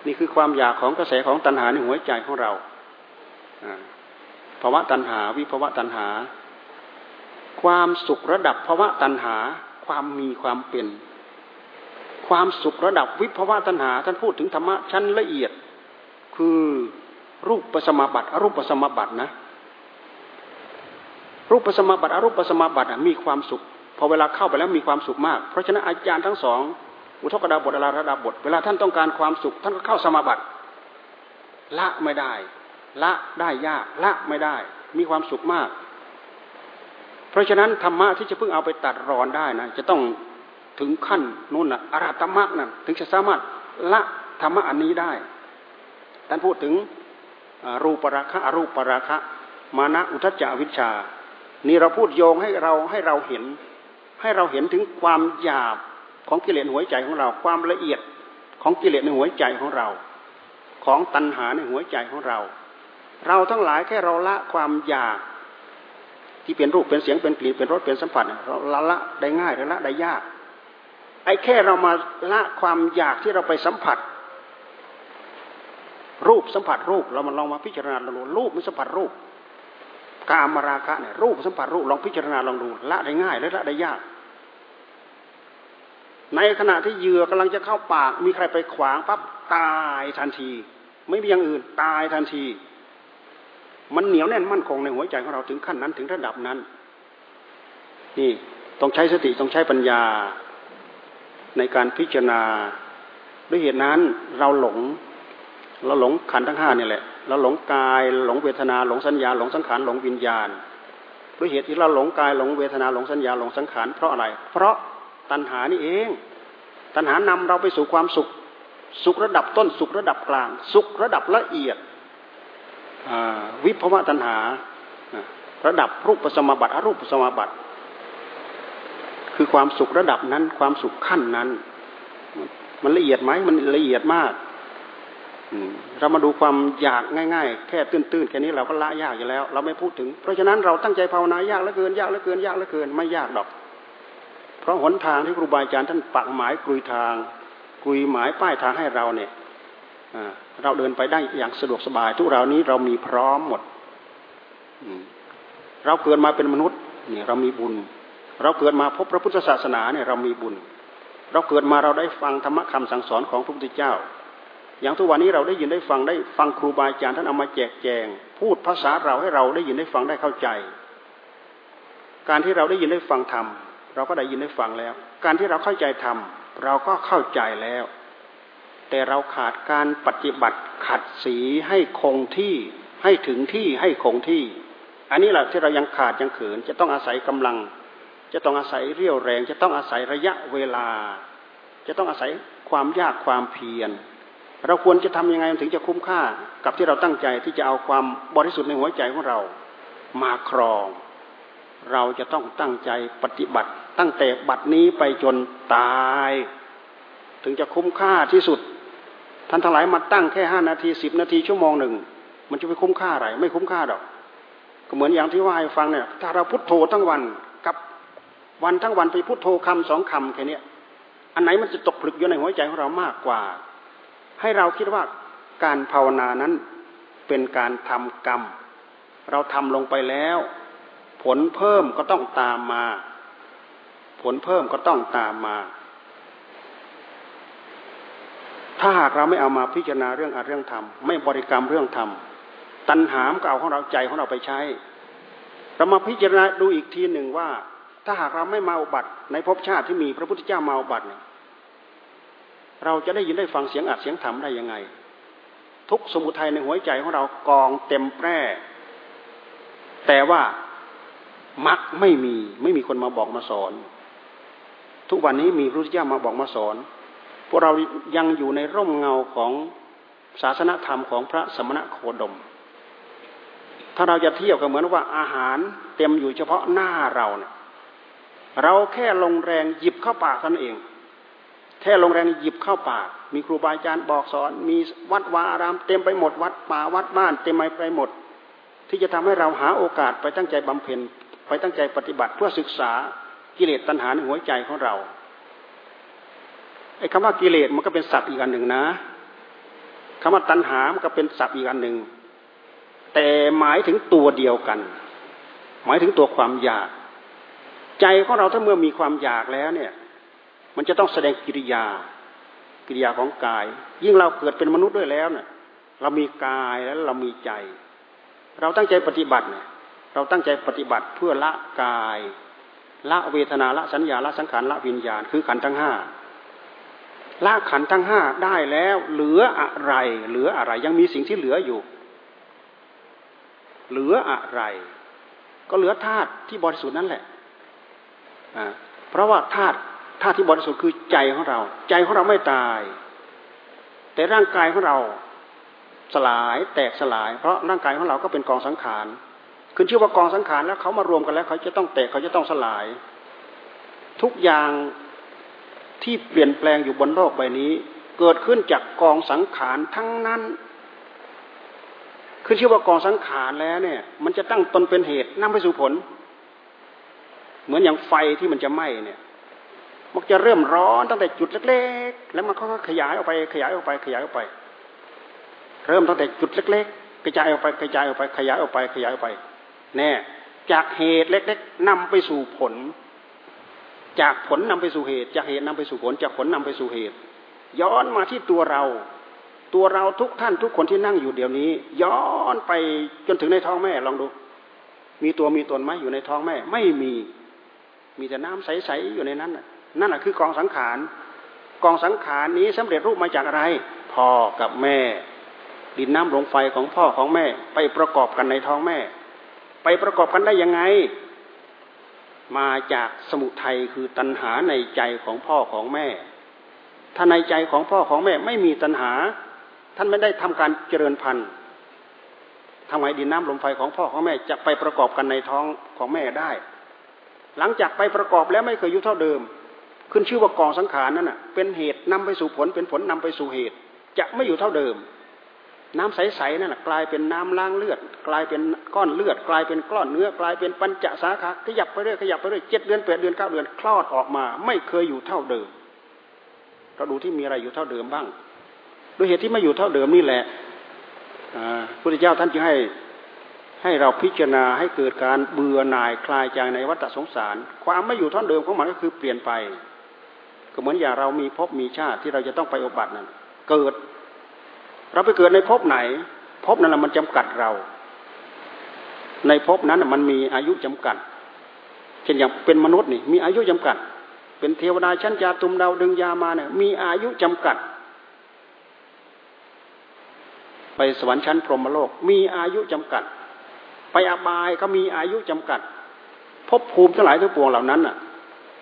นี่คือความอยากของกระแสของตัณหาในหัวใจของเราภาวะตัณหา วิภาวะตัณหา ความสุขระดับภาวะตัณหา ความมีความเป็น ความสุขระดับวิภวะตัณหา ท่านพูดถึงธรรมะชั้นละเอียด คือรูปปัสมาบัติอรูปปัสมาบัตินะ รูปปัสมาบัติอรูปปัสมาบัติมีความสุข พอเวลาเข้าไปแล้วมีความสุขมาก เพราะฉะนั้นอาจารย์ทั้งสองอุทกดาบทอลาระดาบท เวลาท่านต้องการความสุข ท่านก็เข้าสมาบัติ ละไม่ได้ ละได้ยากละไม่ได้ มีความสุขมาก เพราะฉะนั้นธรรมะที่จะเพิ่งเอาไปตัดรอนได้นะจะต้อง ถึงขั้นนู่นนะอรหัตมรรคนั่นถึงจะสามารถละธรรมะอันนี้ได้ท่านพูดถึงรูปราคะอรูปราคะมานะอุทจจาวิชา นี่เราพูดโยงให้เราให้เราเห็น ให้เราเห็นถึงความหยาบของกิเลสหัวใจของเรา ความละเอียดของกิเลสในหัวใจของเรา ของตัณหาในหัวใจของเรา เราทั้งหลายแค่เราละความอยาก ที่เป็นรูปเป็นเสียงเป็นกลิ่นเป็นรสเป็นสัมผัสเราละละได้ง่ายหรือละได้ยาก ไอ้แค่เรามาละความอยากที่เราไปสัมผัส รูปสัมผัสรูปเรามาลองมาพิจารณาลองดูรูปมันสัมผัสรูปกามราคะเนี่ยรูปสัมผัสรูปลองพิจารณาลองดูละได้ง่ายหรือละได้ยาก ในขณะที่เหยื่อกำลังจะเข้าปาก มีใครไปขวางปั๊บตายทันที ไม่มีอย่างอื่นตายทันที มันเหนียวแน่นมั่นคงในหัวใจของเราถึงขั้นนั้นถึงระดับนั้น นี่ต้องใช้สติต้องใช้ปัญญา ในการพิจารณา ด้วยเหตุนั้นเราหลง เราหลงขันทั้งห้านี่แหละ เราหลงกาย หลงเวทนา หลงสัญญา หลงสังขาร หลงวิญญาณ ด้วยเหตุที่เราหลงกาย หลงเวทนา หลงสัญญา หลงสังขาร เพราะอะไร เพราะตัณหานี่เอง ตัณหานำเราไปสู่ความสุข สุขระดับต้น สุขระดับกลาง สุขระดับละเอียด วิภวะตัณหา ระดับรูปสมบัติ อรูปสมบัติ คือความสุขระดับนั้น ความสุขขั้นนั้น มันละเอียดไหมมันละเอียดมากเรามาดูความอยากง่าย ๆ แค่ตื้นๆแค่นี้เราก็ละยากอยู่แล้ว เราไม่พูดถึง เพราะฉะนั้นเราตั้งใจภาวนายากเหลือเกินยากเหลือเกินยากเหลือเกินไม่ยากดอก เพราะหนทางที่ครูบาอาจารย์ท่านปักหมายกลุยทางกลุยหมายป้ายทางให้เราเนี่ยเราเดินไปได้อย่างสะดวกสบาย ทุกเรานี้เรามีพร้อมหมดเราเกิดมาเป็นมนุษย์เนี่ยเรามีบุญ เราเกิดมาพบพระพุทธศาสนาเนี่ยเรามีบุญ เราเกิดมาเราได้ฟังธรรมคำสั่งสอนของพระพุทธเจ้า อย่างทุกวันนี้เราได้ยินได้ฟังได้ฟังครูบาอาจารย์ท่านเอามาแจกแจง พูดภาษาเราให้เราได้ยินได้ฟังได้เข้าใจ การที่เราได้ยินได้ฟังธรรมเราก็ได้ยินได้ฟังแล้ว การที่เราเข้าใจธรรมเราก็เข้าใจแล้ว แต่เราขาดการปฏิบัติขัดสีให้คงที่ให้ถึงที่ให้คงที่ อันนี้แหละที่เรายังขาดยังเขินจะต้องอาศัยกำลัง จะต้องอาศัยเรี่ยวแรง จะต้องอาศัยระยะเวลา จะต้องอาศัยความยากความเพียร เราควรจะทำยังไงถึงจะคุ้มค่ากับที่เราตั้งใจที่จะเอาความบริสุทธิ์ในหัวใจของเรามาครอง เราจะต้องตั้งใจปฏิบัติ ตั้งแต่บัดนี้ไปจนตาย ถึงจะคุ้มค่าที่สุดท่านทั้งหลายมาตั้งแค่ห้านาทีสิบนาทีชั่วโมงหนึ่งมันจะไปคุ้มค่าอะไรไม่คุ้มค่าดอกก็เหมือนอย่างที่ว่าให้ฟังเนี่ยถ้าเราพุทโธทั้งวัน วันทั้งวันไปพุทโธคำสองคำแค่นี้อันไหนมันจะตกผลึกอยู่ในหัวใจของเรามากกว่า ให้เราคิดว่าการภาวนานั้นเป็นการทำกรรม เราทำลงไปแล้ว ผลเพิ่มก็ต้องตามมา ผลเพิ่มก็ต้องตามมา ถ้าหากเราไม่เอามาพิจารณาเรื่องอาเรื่องธรรมไม่บริกรรมเรื่องธรรมตัณหามก็เอาของเราใจของเราไปใช้ เรามาพิจารณาดูอีกทีหนึ่งว่า ถ้าหากเราไม่มาอุบัติ ในภพชาติที่มีพระพุทธเจ้ามาอุบัติเราจะได้ยินได้ฟังเสียงอัดเสียงธรรมได้ยังไง ทุกสมุทัยในหัวใจของเรากองเต็มแปร่ แต่ว่ามักไม่มีไม่มีคนมาบอกมาสอน ทุกวันนี้มีพระพุทธเจ้ามาบอกมาสอน พวกเรายังอยู่ในร่มเงาของศาสนธรรมของพระสมณะโคดม ถ้าเราจะเที่ยวก็เหมือนว่าอาหารเต็มอยู่เฉพาะหน้าเราเนี่ย เราแค่ลงแรงหยิบเข้าปากท่นเอง แค่ลงแรงหยิบเข้าปาก มีครูบาอาจารย์บอกสอน มีวัดวาอาราม เต็มไปหมดวัดป่าวัดบ้าน เต็มไปหมด ที่จะทำให้เราหาโอกาสไปตั้งใจบำเพ็ญไปตั้งใจปฏิบัติเพื่อศึกษากิเลสตัณหาในหัวใจของเราไอ้คำว่ากิเลสมันก็เป็นศัพท์อีกอันหนึ่งนะคำว่าตัณหามันก็เป็นศัพท์อีกอันหนึ่งแต่หมายถึงตัวเดียวกัน หมายถึงตัวความอยาก ใจของเราถ้าเมื่อมีความอยากแล้วเนี่ย มันจะต้องแสดงกิริยา กิริยาของกาย ยิ่งเราเกิดเป็นมนุษย์ด้วยแล้วเนี่ยเรามีกายแล้วเรามีใจ เราตั้งใจปฏิบัติเนี่ย เราตั้งใจปฏิบัติเพื่อละกาย ละเวทนาละสัญญาละสังขารละวิญญาณ คือขันธ์ทั้งห้าละขันธ์ทั้งห้าได้แล้ว เหลืออะไร เหลืออะไร ยังมีสิ่งที่เหลืออยู่ เหลืออะไร ก็เหลือธาตุที่บริสุทธิ์นั่นแหละ เพราะว่าธาตุธาตุที่บริสุทธิ์คือใจของเรา ใจของเราไม่ตาย แต่ร่างกายของเราสลายแตกสลาย เพราะร่างกายของเราก็เป็นกองสังขารคือชื่อว่ากองสังขารแล้วเขามารวมกันแล้ว เขาจะต้องแตกเขาจะต้องสลาย ทุกอย่างที่เปลี่ยนแปลงอยู่บนโลกใบนี้ เกิดขึ้นจากกองสังขารทั้งนั้นคือชื่อว่ากองสังขารแล้วเนี่ย มันจะตั้งตนเป็นเหตุนำไปสู่ผล เหมือนอย่างไฟที่มันจะไหม้เนี่ย มันจะเริ่มร้อนตั้งแต่จุดเล็ก ๆ แล้วมันก็ขยายออกไปขยายออกไปขยายออกไป เริ่มตั้งแต่จุดเล็ก ๆ กระจายออกไปกระจายออกไปขยายออกไปขยายออกไปแน่จากเหตุเล็ก ๆนำไปสู่ผล จากผลนำไปสู่เหตุ จากเหตุนำไปสู่ผล จากผลนำไปสู่เหตุ ย้อนมาที่ตัวเรา ตัวเราทุกท่านทุกคนที่นั่งอยู่เดี๋ยวนี้ ย้อนไปจนถึงในท้องแม่ลองดู มีตัวมีตนไหมอยู่ในท้องแม่ ไม่มี มีแต่น้ำใสๆอยู่ในนั้นนั่นแหละคือกองสังขารกองสังขารนี้สำเร็จรูปมาจากอะไรพ่อกับแม่ ดินน้ำลมไฟของพ่อของแม่ ไปประกอบกันในท้องแม่ ไปประกอบกันได้ยังไง มาจากสมุทัยคือตัณหาในใจของพ่อของแม่ ถ้าในใจของพ่อของแม่ไม่มีตัณหา ท่านไม่ได้ทำการเจริญพันธุ์ทำไมดินน้ำลมไฟของพ่อของแม่จะไปประกอบกันในท้องของแม่ได้ หลังจากไปประกอบแล้วไม่เคยอยู่เท่าเดิม ขึ้นชื่อว่ากองสังขารนั่นน่ะเป็นเหตุนำไปสู่ผลเป็นผลนำไปสู่เหตุ จะไม่อยู่เท่าเดิม น้ำใสๆนั่นแหละกลายเป็นน้ำล้างเลือด กลายเป็นก้อนเลือด กลายเป็นก้อนเนื้อกลายเป็นปัญจสาขาขยับไปเรื่อยขยับไปเรื่อยเจ็ดเดือนแปดเดือนเก้าเดือนคลอดออกมา ไม่เคยอยู่เท่าเดิมเราดูที่มีอะไรอยู่เท่าเดิมบ้างด้วยเหตุที่ไม่อยู่เท่าเดิมนี่แหละพระพุทธเจ้าท่านจึงให้ ให้เราพิจารณาให้เกิดการเบื่อหน่ายคลายจากในวัฏสงสาร ความไม่อยู่ท่าเดิมของมันก็คือเปลี่ยนไป ก็เหมือนอย่างเรามีภพมีชาติที่เราจะต้องไปอบัตินั้นเกิด เราไปเกิดในภพไหนภพนั้นมันจำกัดเรา ในภพนั้นมันมีอายุจำกัด เช่นอย่างเป็นมนุษย์นี่มีอายุจำกัด เป็นเทวดาชั้นยาตุมดาวดึงยามาเนี่ยมีอายุจำกัดไปสวรรค์ชั้นพรหมโลกมีอายุจำกัด ไปอบายก็มีอายุจำกัดภพภูมิทั้งหลายทั้งปวงเหล่านั้นอะ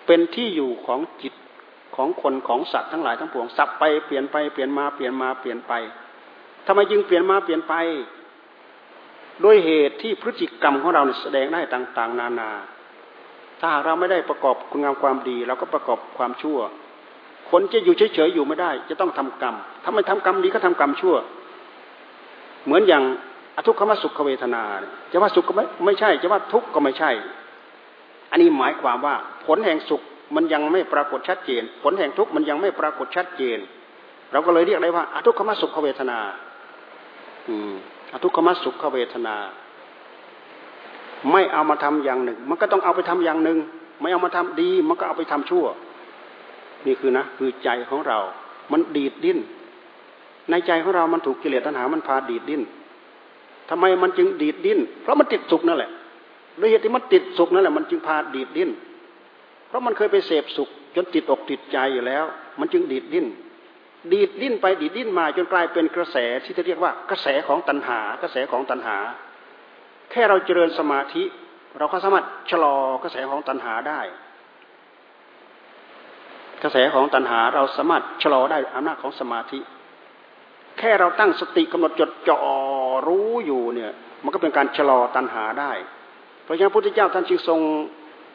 เป็นที่อยู่ของจิตของคนของสัตว์ทั้งหลายทั้งปวงสับไปเปลี่ยนไปเปลี่ยนมาเปลี่ยนมาเปลี่ยนไปทำไมจึงเปลี่ยนมาเปลี่ยนไปด้วยเหตุที่พฤติกรรมของเราแสดงได้ต่าง ๆ นานา ถ้าหากเราไม่ได้ประกอบคุณงามความดี เราก็ประกอบความชั่ว คนจะอยู่เฉยๆอยู่ไม่ได้ จะต้องทำกรรมถ้าไม่ทำกรรมดีก็ทำกรรมชั่ว เหมือนอย่าง อทุกขมสุขเวทนาจะว่าสุขก็ไม่ไม่ใช่ จะว่าทุกข์ก็ไม่ใช่ อันนี้หมายความว่า ผลแห่งสุขมันยังไม่ปรากฏชัดเจน ผลแห่งทุกข์มันยังไม่ปรากฏชัดเจน เราก็เลยเรียกได้ว่าอทุกขมสุขเวทนา อืมอทุกขมสุขเวทนา ไม่เอามาทำอย่างหนึ่ง มันก็ต้องเอาไปทำอย่างหนึ่ง ไม่เอามาทำดี มันก็เอาไปทำชั่ว นี่คือนะคือใจของเรา มันดีดดิ้น ในใจของเรามันถูกกิเลสตัณหา มันพาดีดดิ้น ทำไมมันจึงดีดดิ้น เพราะมันติดสุขนั่นแหละด้วยเหตุที่มันติดสุขนั่นแหละมันจึงพาดีดดิ้น เพราะมันเคยไปเสพสุข จนติดอกติดใจอยู่แล้ว มันจึงดีดดิ้น ดีดดิ้นไปดีดดิ้นมาจนกลายเป็นกระแสที่จะเรียกว่ากระแสของตัณหา กระแสของตัณหา แค่เราเจริญสมาธิ เราก็สามารถชะลอกระแสของตัณหาได้ กระแสของตัณหาเราสามารถชะลอได้อำนาจของสมาธิ แค่เราตั้งสติกำหนดจดจ่อรู้อยู่เนี่ย มันก็เป็นการชะลอตัณหาได้ เพราะฉะนั้นพระพุทธเจ้าท่านจึงทรง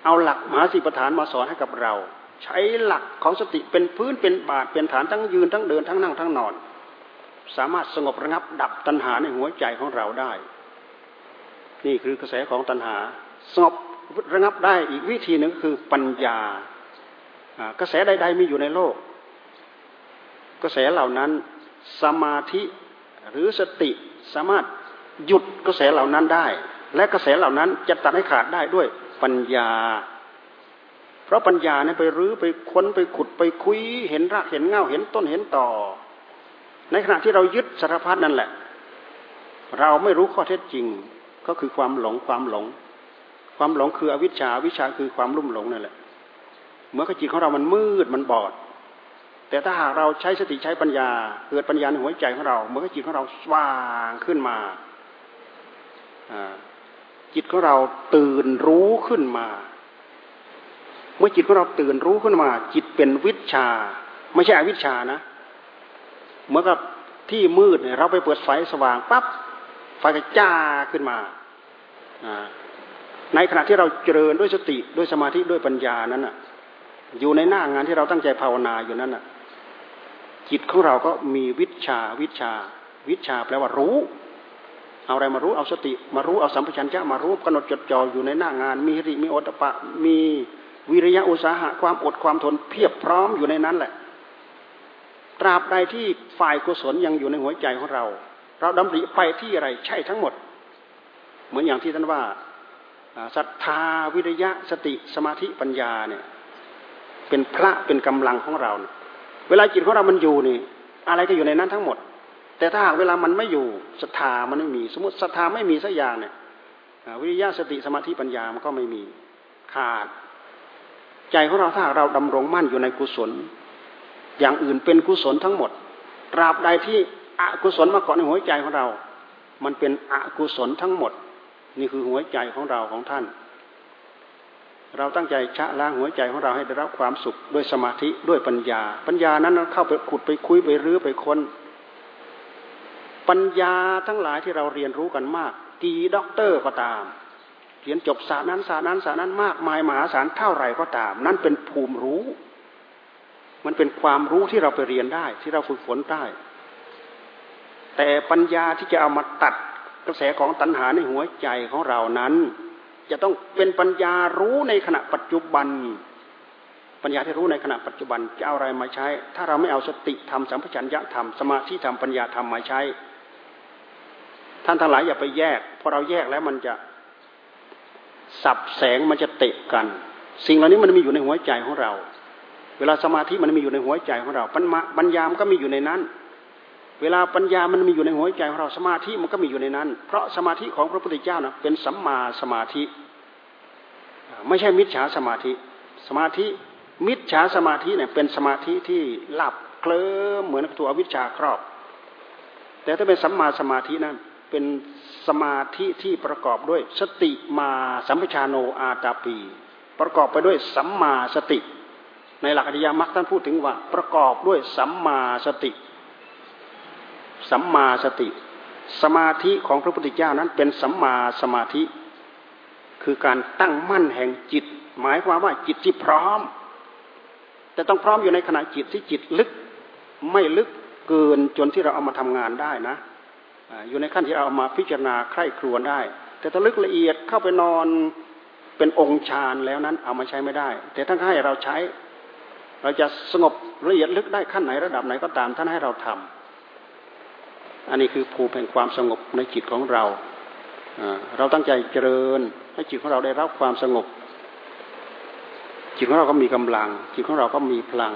เอาหลักมหาสิปฐานมาสอนให้กับเรา ใช้หลักของสติเป็นพื้นเป็นบาทเป็นฐานทั้งยืนทั้งเดินทั้งนั่งทั้งนอน สามารถสงบระงับดับตัณหาในหัวใจของเราได้ นี่คือกระแสของตัณหาสงบระงับได้อีกวิธีหนึ่งคือปัญญากระแสใด ๆ มีอยู่ในโลก กระแสเหล่านั้น สมาธิหรือสติสามารถหยุดกระแสเหล่านั้นได้ และกระแสเหล่านั้นจะตัดให้ขาดได้ด้วยปัญญา เพราะปัญญาเนี่ยไปรื้อไปค้นไปขุดไปคุยเห็นรากเห็นเงาเห็นต้นเห็นต่อ ในขณะที่เรายึดสารพัดนั่นแหละ เราไม่รู้ข้อเท็จจริงก็คือความหลงความหลง ความหลงคืออวิชชาวิชาคือความลุ่มหลงนั่นแหละเมื่อจิตของเรามันมืดมันบอด แต่ถ้าหากเราใช้สติใช้ปัญญา เกิดปัญญาในหัวใจของเราเมื่อจิตของเราสว่างขึ้นมาจิตของเราตื่นรู้ขึ้นมา เมื่อจิตของเราตื่นรู้ขึ้นมา จิตเป็นวิชา ไม่ใช่อวิชานะเหมือนกับที่มืดเนี่ยเราไปเปิดไฟสว่างปั๊บไฟก็จ้าขึ้นมาในขณะที่เราเจริญด้วยสติด้วยสมาธิด้วยปัญญานั้นอะอยู่ในหน้างานที่เราตั้งใจภาวนาอยู่นั้นอะ จิตของเราก็มีวิชาวิชา วิชาแปลว่ารู้ เอาอะไรมารู้เอาสติ มารู้เอาสัมปชัญญะมารู้กำหนดจดจ่ออยู่ในหน้างาน มีริมีโอตปะ มีวิริยะอุตสาหะความอดความทนเพียบพร้อมอยู่ในนั้นแหละ ตราบใดที่ฝ่ายกุศลยังอยู่ในหัวใจของเรา เราดำริไปที่อะไรใช่ทั้งหมด เหมือนอย่างที่ท่านว่าศรัทธาวิริยะสติสมาธิปัญญาเนี่ยเป็นพระเป็นกำลังของเราเเวลาจิตของเรามันอยู่นี่ อะไรก็อยู่ในนั้นทั้งหมด แต่ถ้าหากเวลามันไม่อยู่ศรัทธามันไม่มี สมมติศรัทธาไม่มีสักอย่างเนี่ยวิริยะสติสมาธิปัญญามันก็ไม่มีขาด ใจของเราถ้าเราดำรงมั่นอยู่ในกุศล อย่างอื่นเป็นกุศลทั้งหมดตราบใดที่อกุศลมาเกาะในหัวใจของเรา มันเป็นอกุศลทั้งหมด นี่คือหัวใจของเราของท่าน เราตั้งใจชะล้างหัวใจของเราให้ได้รับความสุขด้วยสมาธิด้วยปัญญา ปัญญานั้นเข้าไปขุดไปคุยไปรื้อไปค้น ปัญญาทั้งหลายที่เราเรียนรู้กันมาก กี่ด็อกเตอร์ก็ตามเรียนจบศาสตร์นั้นศาสตร์นั้นศาสตร์นั้นมากมายมหาศาลเท่าไหร่ก็ตาม นั่นเป็นภูมิรู้ มันเป็นความรู้ที่เราไปเรียนได้ ที่เราฝึกฝนได้ แต่ปัญญาที่จะเอามาตัดกระแสของตัณหาในหัวใจของเรานั้น จะต้องเป็นปัญญารู้ในขณะปัจจุบัน ปัญญาที่รู้ในขณะปัจจุบันจะเอาอะไรมาใช้ ถ้าเราไม่เอาสติธรรมสัมปชัญญะธรรมสมาธิธรรมปัญญาธรรมมาใช้ ท่านทั้งหลายอย่าไปแยกพอเราแยกแล้วมันจะสับแสงมันจะเตะกัน สิ่งเหล่านี้มันมีอยู่ในหัวใจของเรา เวลาสมาธิมันมีอยู่ในหัวใจของเราปัญญาปัญญามันก็มีอยู่ในนั้น เวลาปัญญามันมีอยู่ในหัวใจของเราสมาธิมันก็มีอยู่ในนั้น เพราะสมาธิของพระพุทธเจ้านะเป็นสัมมาสมาธิ ไม่ใช่มิจฉาสมาธิ สมาธิมิจฉาสมาธิเนี่ยเป็นสมาธิที่หลับเคลิ้มเหมือนตัวอวิชชาครอบ แต่ถ้าเป็นสัมมาสมาธินั้นเป็นสมาธิที่ประกอบด้วยสติมาสัมปชานโนอาตาปี ประกอบไปด้วยสัมมาสติ ในหลักอริยมรรคท่านพูดถึงว่าประกอบด้วยสัมมาสติ สัมมาสติ สมาธิของพระพุทธเจ้านั้นเป็นสัมมาสมาธิ คือการตั้งมั่นแห่งจิต หมายความว่าจิตที่พร้อม แต่ต้องพร้อมอยู่ในขณะจิตที่จิตลึกไม่ลึกเกินจนที่เราเอามาทำงานได้นะ อยู่ในขั้นที่เราเอามาพิจารณาใคร่ครวญได้ แต่ถ้าลึกละเอียดเข้าไปนอนเป็นองค์ฌานแล้วนั้นเอามาใช้ไม่ได้ แต่ท่านให้เราใช้ เราจะสงบละเอียดลึกได้ขั้นไหนระดับไหนก็ตามท่านให้เราทำ อันนี้คือภูมิแห่งความสงบในจิตของเรา เราตั้งใจเจริญ ให้จิตของเราได้รับความสงบ จิตของเราก็มีกำลัง จิตของเราก็มีพลัง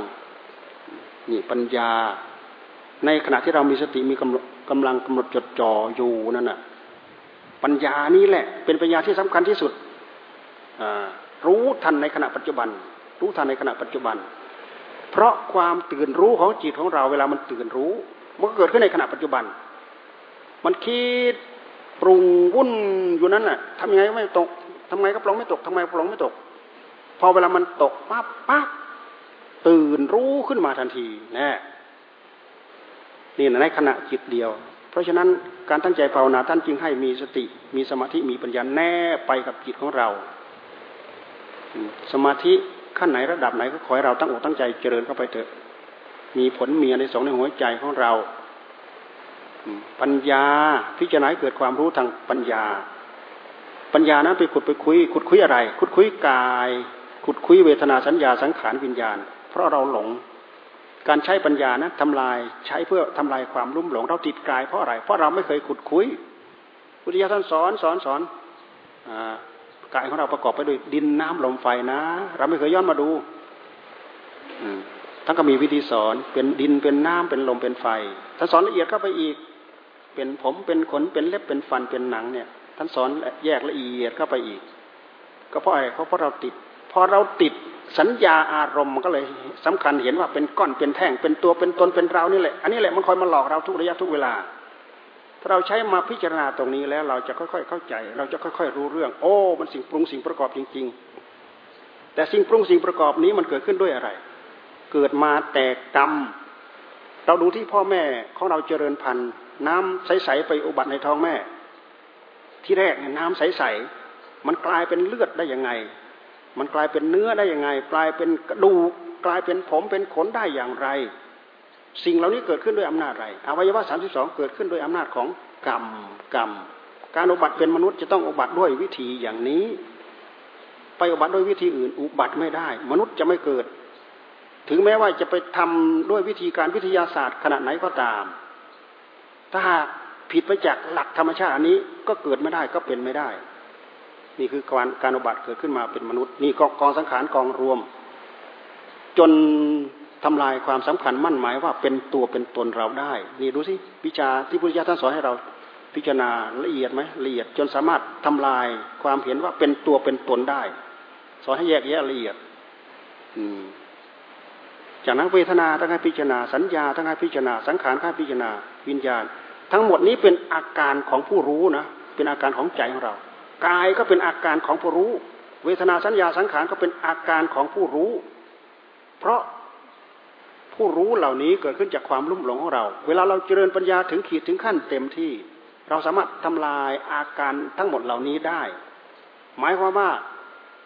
นี่ปัญญา ในขณะที่เรามีสติมีกำลังกำลังกำหนดจดจ่ออยู่นั่นน่ะปัญญานี้แหละ เป็นปัญญาที่สำคัญที่สุดรู้ทันในขณะปัจจุบัน รู้ทันในขณะปัจจุบัน เพราะความตื่นรู้ของจิตของเราเวลามันตื่นรู้ มันก็เกิดขึ้นในขณะปัจจุบัน มันคิดปรุงวุ่นอยู่นั้นน่ะทำยังไงก็ไม่ตกทำไงก็ปลงไม่ตกทำไมปลงไม่ตก พอเวลามันตกปั๊บปั๊บตื่นรู้ขึ้นมาทันทีน่นี่ในขณะจิตเดียว เพราะฉะนั้นการตั้งใจภาวนาท่านจึงให้มีสติ มีสมาธิมีปัญญาแน่ไปกับจิตของเรา สมาธิขั้นไหนระดับไหนก็ขอให้เราตั้งอกตั้งใจเจริญเข้าไปเถอะ มีผลมีในสองในหัวใจของเรา ปัญญาพิจารณาเกิดความรู้ทางปัญญา ปัญญานั้นไปขุดไปคุย ขุดคุยอะไร ขุดคุยกาย ขุดคุยเวทนาสัญญาสังขารวิญญาณ เพราะเราหลง การใช้ปัญญานะทำลายใช้เพื่อทำลายความลุ่มหลง เราติดกายเพราะอะไร เพราะเราไม่เคยขุดคุยพุทธิยถาท่านสอนสอนสอนกายของเราประกอบไปด้วยดินน้ำลมไฟนะ เราไม่เคยย้อนมาดู ท่านก็มีวิธีสอนเป็นดินเป็นน้ำเป็นลมเป็นไฟท่านสอนละเอียดเข้าไปอีก เป็นผมเป็นขนเป็นเล็บเป็นฟันเป็นหนังเนี่ย ท่านสอนแยกละเอียดเข้าไปอีก ก็เพราะอะไรเพราะเราติดพอเราติดสัญญาอารมณ์มันก็เลยสำคัญเห็นว่าเป็นก้อนเป็นแท่งเป็นตัวเป็นตนเป็นเรานี่แหละอันนี้แหละมันคอยมาหลอกเราทุกระยะทุกเวลา ถ้าเราใช้มาพิจารณาตรงนี้แล้ว เราจะค่อยๆเข้าใจ เราจะค่อยๆรู้เรื่อง โอ้ มันสิ่งปรุงสิ่งประกอบจริง ๆ แต่สิ่งปรุงสิ่งประกอบนี้มันเกิดขึ้นด้วยอะไร เกิดมาแต่กรรม เราดูที่พ่อแม่ของเราเจริญพันธุ์ น้ำใสๆไปอุบัติในท้องแม่ ที่แรกน้ำใสๆมันกลายเป็นเลือดได้ยังไง มันกลายเป็นเนื้อได้ยังไง กลายเป็นกระดูกกลายเป็นผมเป็นขนได้อย่างไร สิ่งเหล่านี้เกิดขึ้นด้วยอำนาจอะไรอวัยวะสามสิบสองเกิดขึ้นด้วยอำนาจของกรรมกรรม การอุบัติเป็นมนุษย์จะต้องอุบัติด้วยวิธีอย่างนี้ ไปอุบัติด้วยวิธีอื่น อุบัติไม่ได้ มนุษย์จะไม่เกิด ถึงแม้ว่าจะไปทำด้วยวิธีการวิทยาศาสตร์ขนาดไหนก็ตาม ถ้าหากผิดไปจากหลักธรรมชาติอันนี้ก็เกิดไม่ได้ก็เป็นไม่ได้ นี่คือการการอุบัติเกิดขึ้นมาเป็นมนุษย์ นี่กองสังขารกองรวม จนทำลายความสำคัญมั่นหมายว่าเป็นตัวเป็นตนเราได้ นี่ดูสิวิชาที่พุทธิยถาท่านสอนให้เราพิจารณาละเอียดไหมละเอียดจนสามารถทำลายความเห็นว่าเป็นตัวเป็นตนได้ สอนให้แยกแยะละเอียด อืม จากนั้นเวทนาทั้งให้พิจารณาสัญญาทั้งให้พิจารณาสังขารทั้งพิจารณาวิญญาณ ทั้งหมดนี้เป็นอาการของผู้รู้นะเป็นอาการของใจของเรากายก็เป็นอาการของผู้รู้ เวทนาสัญญาสังขารก็เป็นอาการของผู้รู้ เพราะผู้รู้เหล่านี้เกิดขึ้นจากความลุ่มหลงของเรา เวลาเราเจริญปัญญาถึงขีดถึงขั้นเต็มที่ เราสามารถทำลายอาการทั้งหมดเหล่านี้ได้ หมายความว่า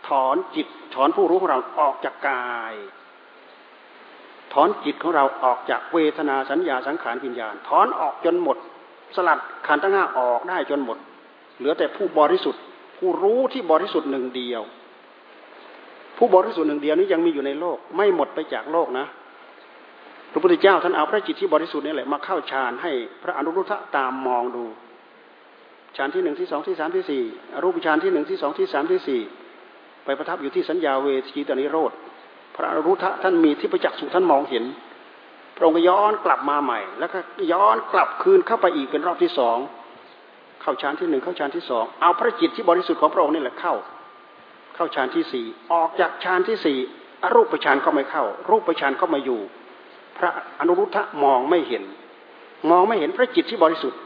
ถอนจิตถอนผู้รู้ของเราออกจากกาย ถอนจิตของเราออกจากเวทนาสัญญาสังขารวิญญาณ ถอนออกจนหมด สลัดขันธ์ทั้งห้าออกได้จนหมด เหลือแต่ผู้บริสุทธิ์ ผู้รู้ที่บริสุทธิ์หนึ่งเดียว ผู้บริสุทธิ์หนึ่งเดียวนี้ยังมีอยู่ในโลก ไม่หมดไปจากโลกนะพระพุทธเจ้าท่านเอาพระจิตที่บริสุทธิ์นี่แหละมาเข้าฌานให้พระอนุรุทธะตามมองดูฌานที่หนึ่งที่สองที่สามที่สี่รูปฌานที่หนึ่งที่สองที่สามที่สี่ไปประทับอยู่ที่สัญญาเวทีตานิโรธ พระอรุทธะท่านมีที่ประจักษ์สุท่านมองเห็น พระองค์ย้อนกลับมาใหม่ แล้วก็ย้อนกลับคืนเข้าไปอีกเป็นรอบที่สองเข้าฌานที่หนึ่งเข้าฌานที่สองเอาพระจิตที่บริสุทธิ์ของพระองค์นี่แหละเข้า เข้าฌานที่สี่ออกจากฌานที่สี่อรูปฌานก็ไม่เข้า รูปฌานก็มาอยู่ พระอนุรุทธะมองไม่เห็น มองไม่เห็นพระจิตที่บริสุทธิ์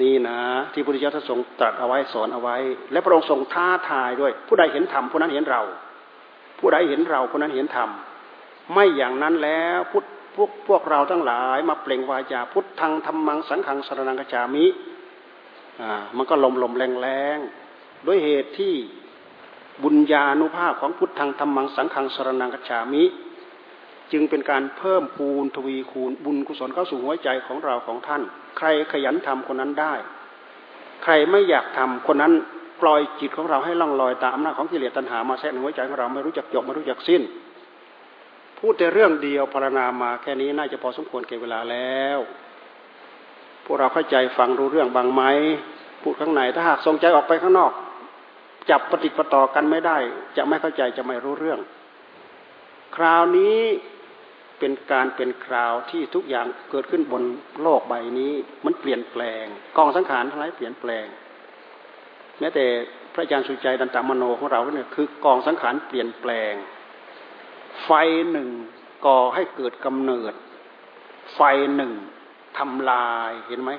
นี่นะที่พระพุทธเจ้าทรงตรัสเอาไว้สอนเอาไว้ และพระองค์ทรงท้าทายด้วย ผู้ใดเห็นธรรมผู้นั้นเห็นเรา ผู้ใดเห็นเราผู้นั้นเห็นธรรมไม่อย่างนั้นแล้วพุทธพวกพวกเราทั้งหลายมาเปล่งวาจาพุทธังธรรมังสังขังสรนังกจามิมันก็ลมลมแรงแรงด้วยเหตุที่บุญญาณุภาพของพุทธังธรรมังสังขังสรนังกจามิ จึงเป็นการเพิ่มพูนทวีคูณบุญกุศลเข้าสู่หัวใจของเราของท่าน ใครขยันทำคนนั้นได้ ใครไม่อยากทำคนนั้น ปล่อยจิตของเราให้ล่องลอยตามอำนาจของกิเลสตัณหามาแทรกในหัวใจของเราไม่รู้จักจบไม่รู้จักสิ้น พูดแต่เรื่องเดียวพารณามาแค่นี้น่าจะพอสมควรเก็บเวลาแล้ว พวกเราเข้าใจฟังรู้เรื่องบางไหมพูดข้างในถ้าหากทรงใจออกไปข้างนอก จับปฏิปต่อกันไม่ได้ จะไม่เข้าใจจะไม่รู้เรื่อง คราวนี้เป็นการเป็นคราวที่ทุกอย่างเกิดขึ้นบนโลกใบนี้ มันเปลี่ยนแปลงกองสังขารทั้งหลายเปลี่ยนแปลง แม้แต่พระอาจารย์สุใจดันตามโนของเราเนี่ยคือกองสังขารเปลี่ยนแปลง ไฟหนึ่งก่อให้เกิดกำเนิด ไฟหนึ่งทำลายเห็นไหม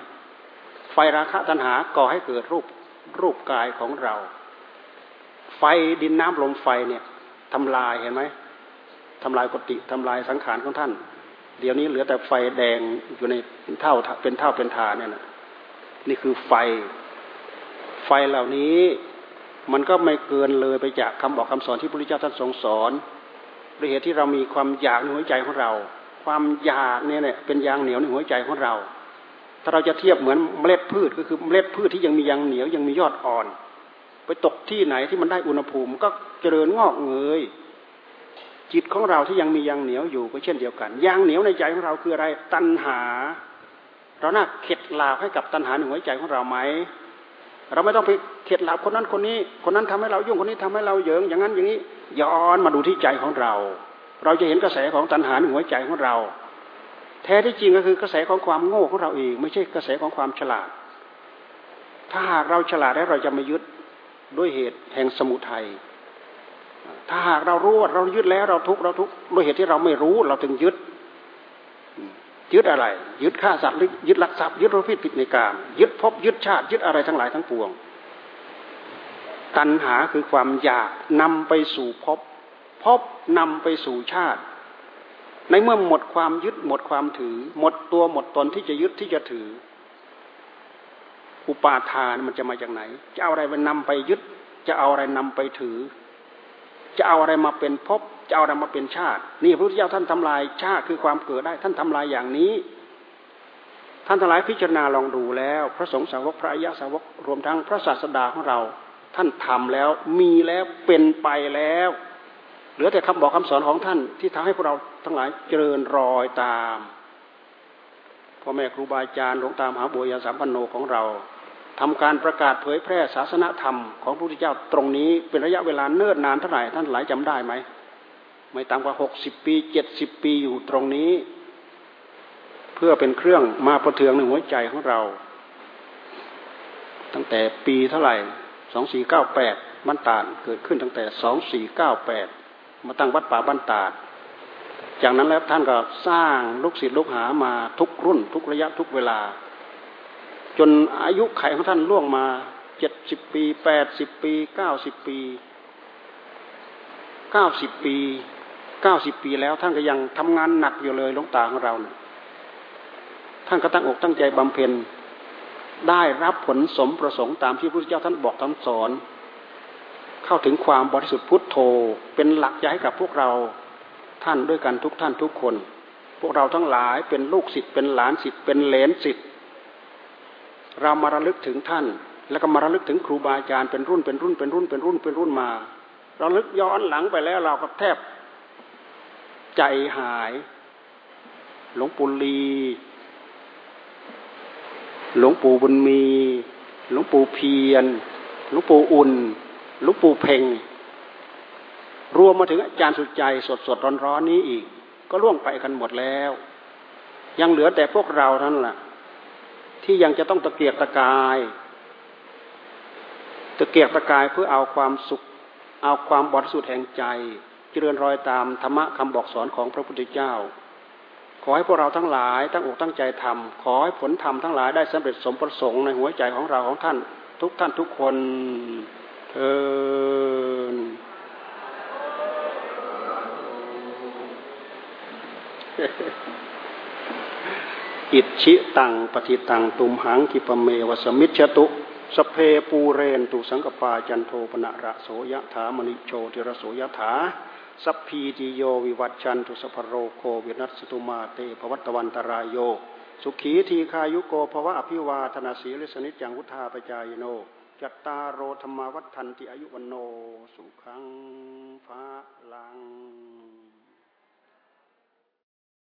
ไฟราคะตัณหาก่อให้เกิดรูปรูปกายของเรา ไฟดินน้ำลมไฟเนี่ยทำลายเห็นไหมทำลายกติทำลายสังขารของท่าน เดี๋ยวนี้เหลือแต่ไฟแดงอยู่ในเท่าเป็นเท่าเป็นทาเนี่ยนะนี่คือไฟ ไฟเหล่านี้ มันก็ไม่เกินเลยไปจากคำบอกคำสอนที่พระพุทธเจ้าท่านทรงสอนด้วยเหตุที่เรามีความอยากในหัวใจของเรา ความอยากเนี่ยเนี่ยเป็นยางเหนียวในหัวใจของเรา ถ้าเราจะเทียบเหมือนเมล็ดพืชก็คือเมล็ดพืชที่ยังมียางเหนียวยังมียอดอ่อน ไปตกที่ไหนที่มันได้อุณหภูมิก็เจริญงอกเงยจิตของเราที่ยังมียางเหนียวอยู่ก็เช่นเดียวกันยางเหนียวในใจของเราคืออะไรตัณหา เราหน้าเข็ดลาบให้กับตัณหาหนึ่งหัวใจของเราไหม เราไม่ต้องไปเข็ดหลาบคนนั้นคนนี้ คนนั้นทำให้เรายุ่งคนนี้ทำให้เราเยิงอย่างนั้นอย่างนี้ย้อนมาดูที่ใจของเรา เราจะเห็นกระแสของตัณหาหนึ่งหัวใจของเรา แท้ที่จริงก็คือกระแสของความโง่ของเราเองไม่ใช่กระแสของความฉลาด ถ้าหากเราฉลาดแล้วเราจะไม่ยึดด้วยเหตุแห่งสมุทัยถ้าหากเรารู้ว่าเรายึดแล้วเราทุกเราทุกด้วยเหตุที่เราไม่รู้เราถึงยึด ยึดอะไร ยึดฆ่าสัตว์ยึดลักทรัพย์ยึดรพิษผิดในการยึดภพยึดชาติ ยึดอะไรทั้งหลายทั้งปวง ตัณหาคือความอยากนำไปสู่ภพภพนำไปสู่ชาติ ในเมื่อหมดความยึดหมดความถือ หมดตัวหมดตนที่จะยึดที่จะถือ อุปาทานมันจะมาจากไหน จะเอาอะไรไปนำไปยึด จะเอาอะไรนำไปถือ จะเอาอะไรมาเป็นภพ จะเอาอะไรมาเป็นชาติ นี่พระพุทธเจ้าท่านทำลายชาติคือความเกิดได้ ท่านทำลายอย่างนี้ ท่านทั้งหลายพิจารณาลองดูแล้ว พระสงฆ์สาวกพระอริยสาวกรวมทั้งพระศาสดาของเรา ท่านทำแล้วมีแล้วเป็นไปแล้วเหลือแต่คำบอกคำสอนของท่านที่ทำให้พวกเราทั้งหลายเจริญรอยตามพ่อแม่ครูบาอาจารย์หลวงตามหาบุญญาสามพันโนของเราทำการประกาศเผยแพร่ศาสนธรรมของพระพุทธเจ้าตรงนี้เป็นระยะเวลาเนิ่นนานเท่าไหร่ท่านหลายจำได้ไหม ไม่ต่ำกว่าหกสิบปีเจ็ดสิบปีอยู่ตรงนี้ เพื่อเป็นเครื่องมาประเทืองในหัวใจของเรา ตั้งแต่ปีเท่าไหร่สองสี่เก้าแปดบ้านตาดเกิดขึ้นตั้งแต่สองสี่เก้าแปดมาตั้งวัดป่าบ้านตาดจากนั้นแล้วท่านก็สร้างลูกศิษย์ลูกหามาทุกรุ่น ทุกระยะทุกเวลา จนอายุไขของท่านล่วงมาเจ็ดสิบปีแปดสิบปีเก้าสิบปีเก้าสิบปี เก้าสิบปีแล้วท่านก็ยังทำงานหนักอยู่เลยลงตาของเราเนี่ยท่านก็ตั้งอกตั้งใจบำเพ็ญได้รับผลสมประสงค์ตามที่พระพุทธเจ้าท่านบอกท่านสอน เข้าถึงความบริสุทธิ์พุทโธเป็นหลักใจให้กับพวกเราท่านด้วยกันทุกท่านทุกคน พวกเราทั้งหลายเป็นลูกศิษย์เป็นหลานศิษย์เป็นเหลนศิษย์เรามาระลึกถึงท่าน แล้วก็มาระลึกถึงครูบาอาจารย์เป็นรุ่นเป็นรุ่นเป็นรุ่นเป็นรุ่นเป็นรุ่นมาเราลึกย้อนหลังไปแล้วเราก็แทบ ใจหาย หลวงปู่ลี หลวงปู่บุญมี หลวงปู่เพียร หลวงปู่อุ่น หลวงปู่เพ่ง รวมมาถึงอาจารย์สุดใจสดสดร้อนร้อนนี้อีก ก็ล่วงไปกันหมดแล้ว ยังเหลือแต่พวกเราท่านแหละที่ยังจะต้องตะเกียกตะกาย ตะเกียกตะกายเพื่อเอาความสุข เอาความบริสุทธิ์แห่งใจ เริญรอยตามธรรมะคำบอกสอนของพระพุทธเจ้า ขอให้พวกเราทั้งหลายตั้งอกตั้งใจทำขอให้ผลธรรมทั้งหลายได้สำเร็จสมประสงค์ในหัวใจของเราของท่าน ทุกท่านทุกคนเทอญ อิจฉิตังปัตถิตังตุมหัง ขิปปะเมวะ สะมิชฌะตุ สเพปูเรนตุสังกปาจันโทปนะระโสยถามณิโชติระโสยถา สัพพีติโยวิวัตชันตุสภโรโควินัสตุมาเตภวัตวันตรายโย สุขีทีคายุโกภวะอภิวาธนาสีลิสนิจังวุธาปจายโนจัตตารโรธรรมวัฏทันติอายุวันโนสุขังภาลัง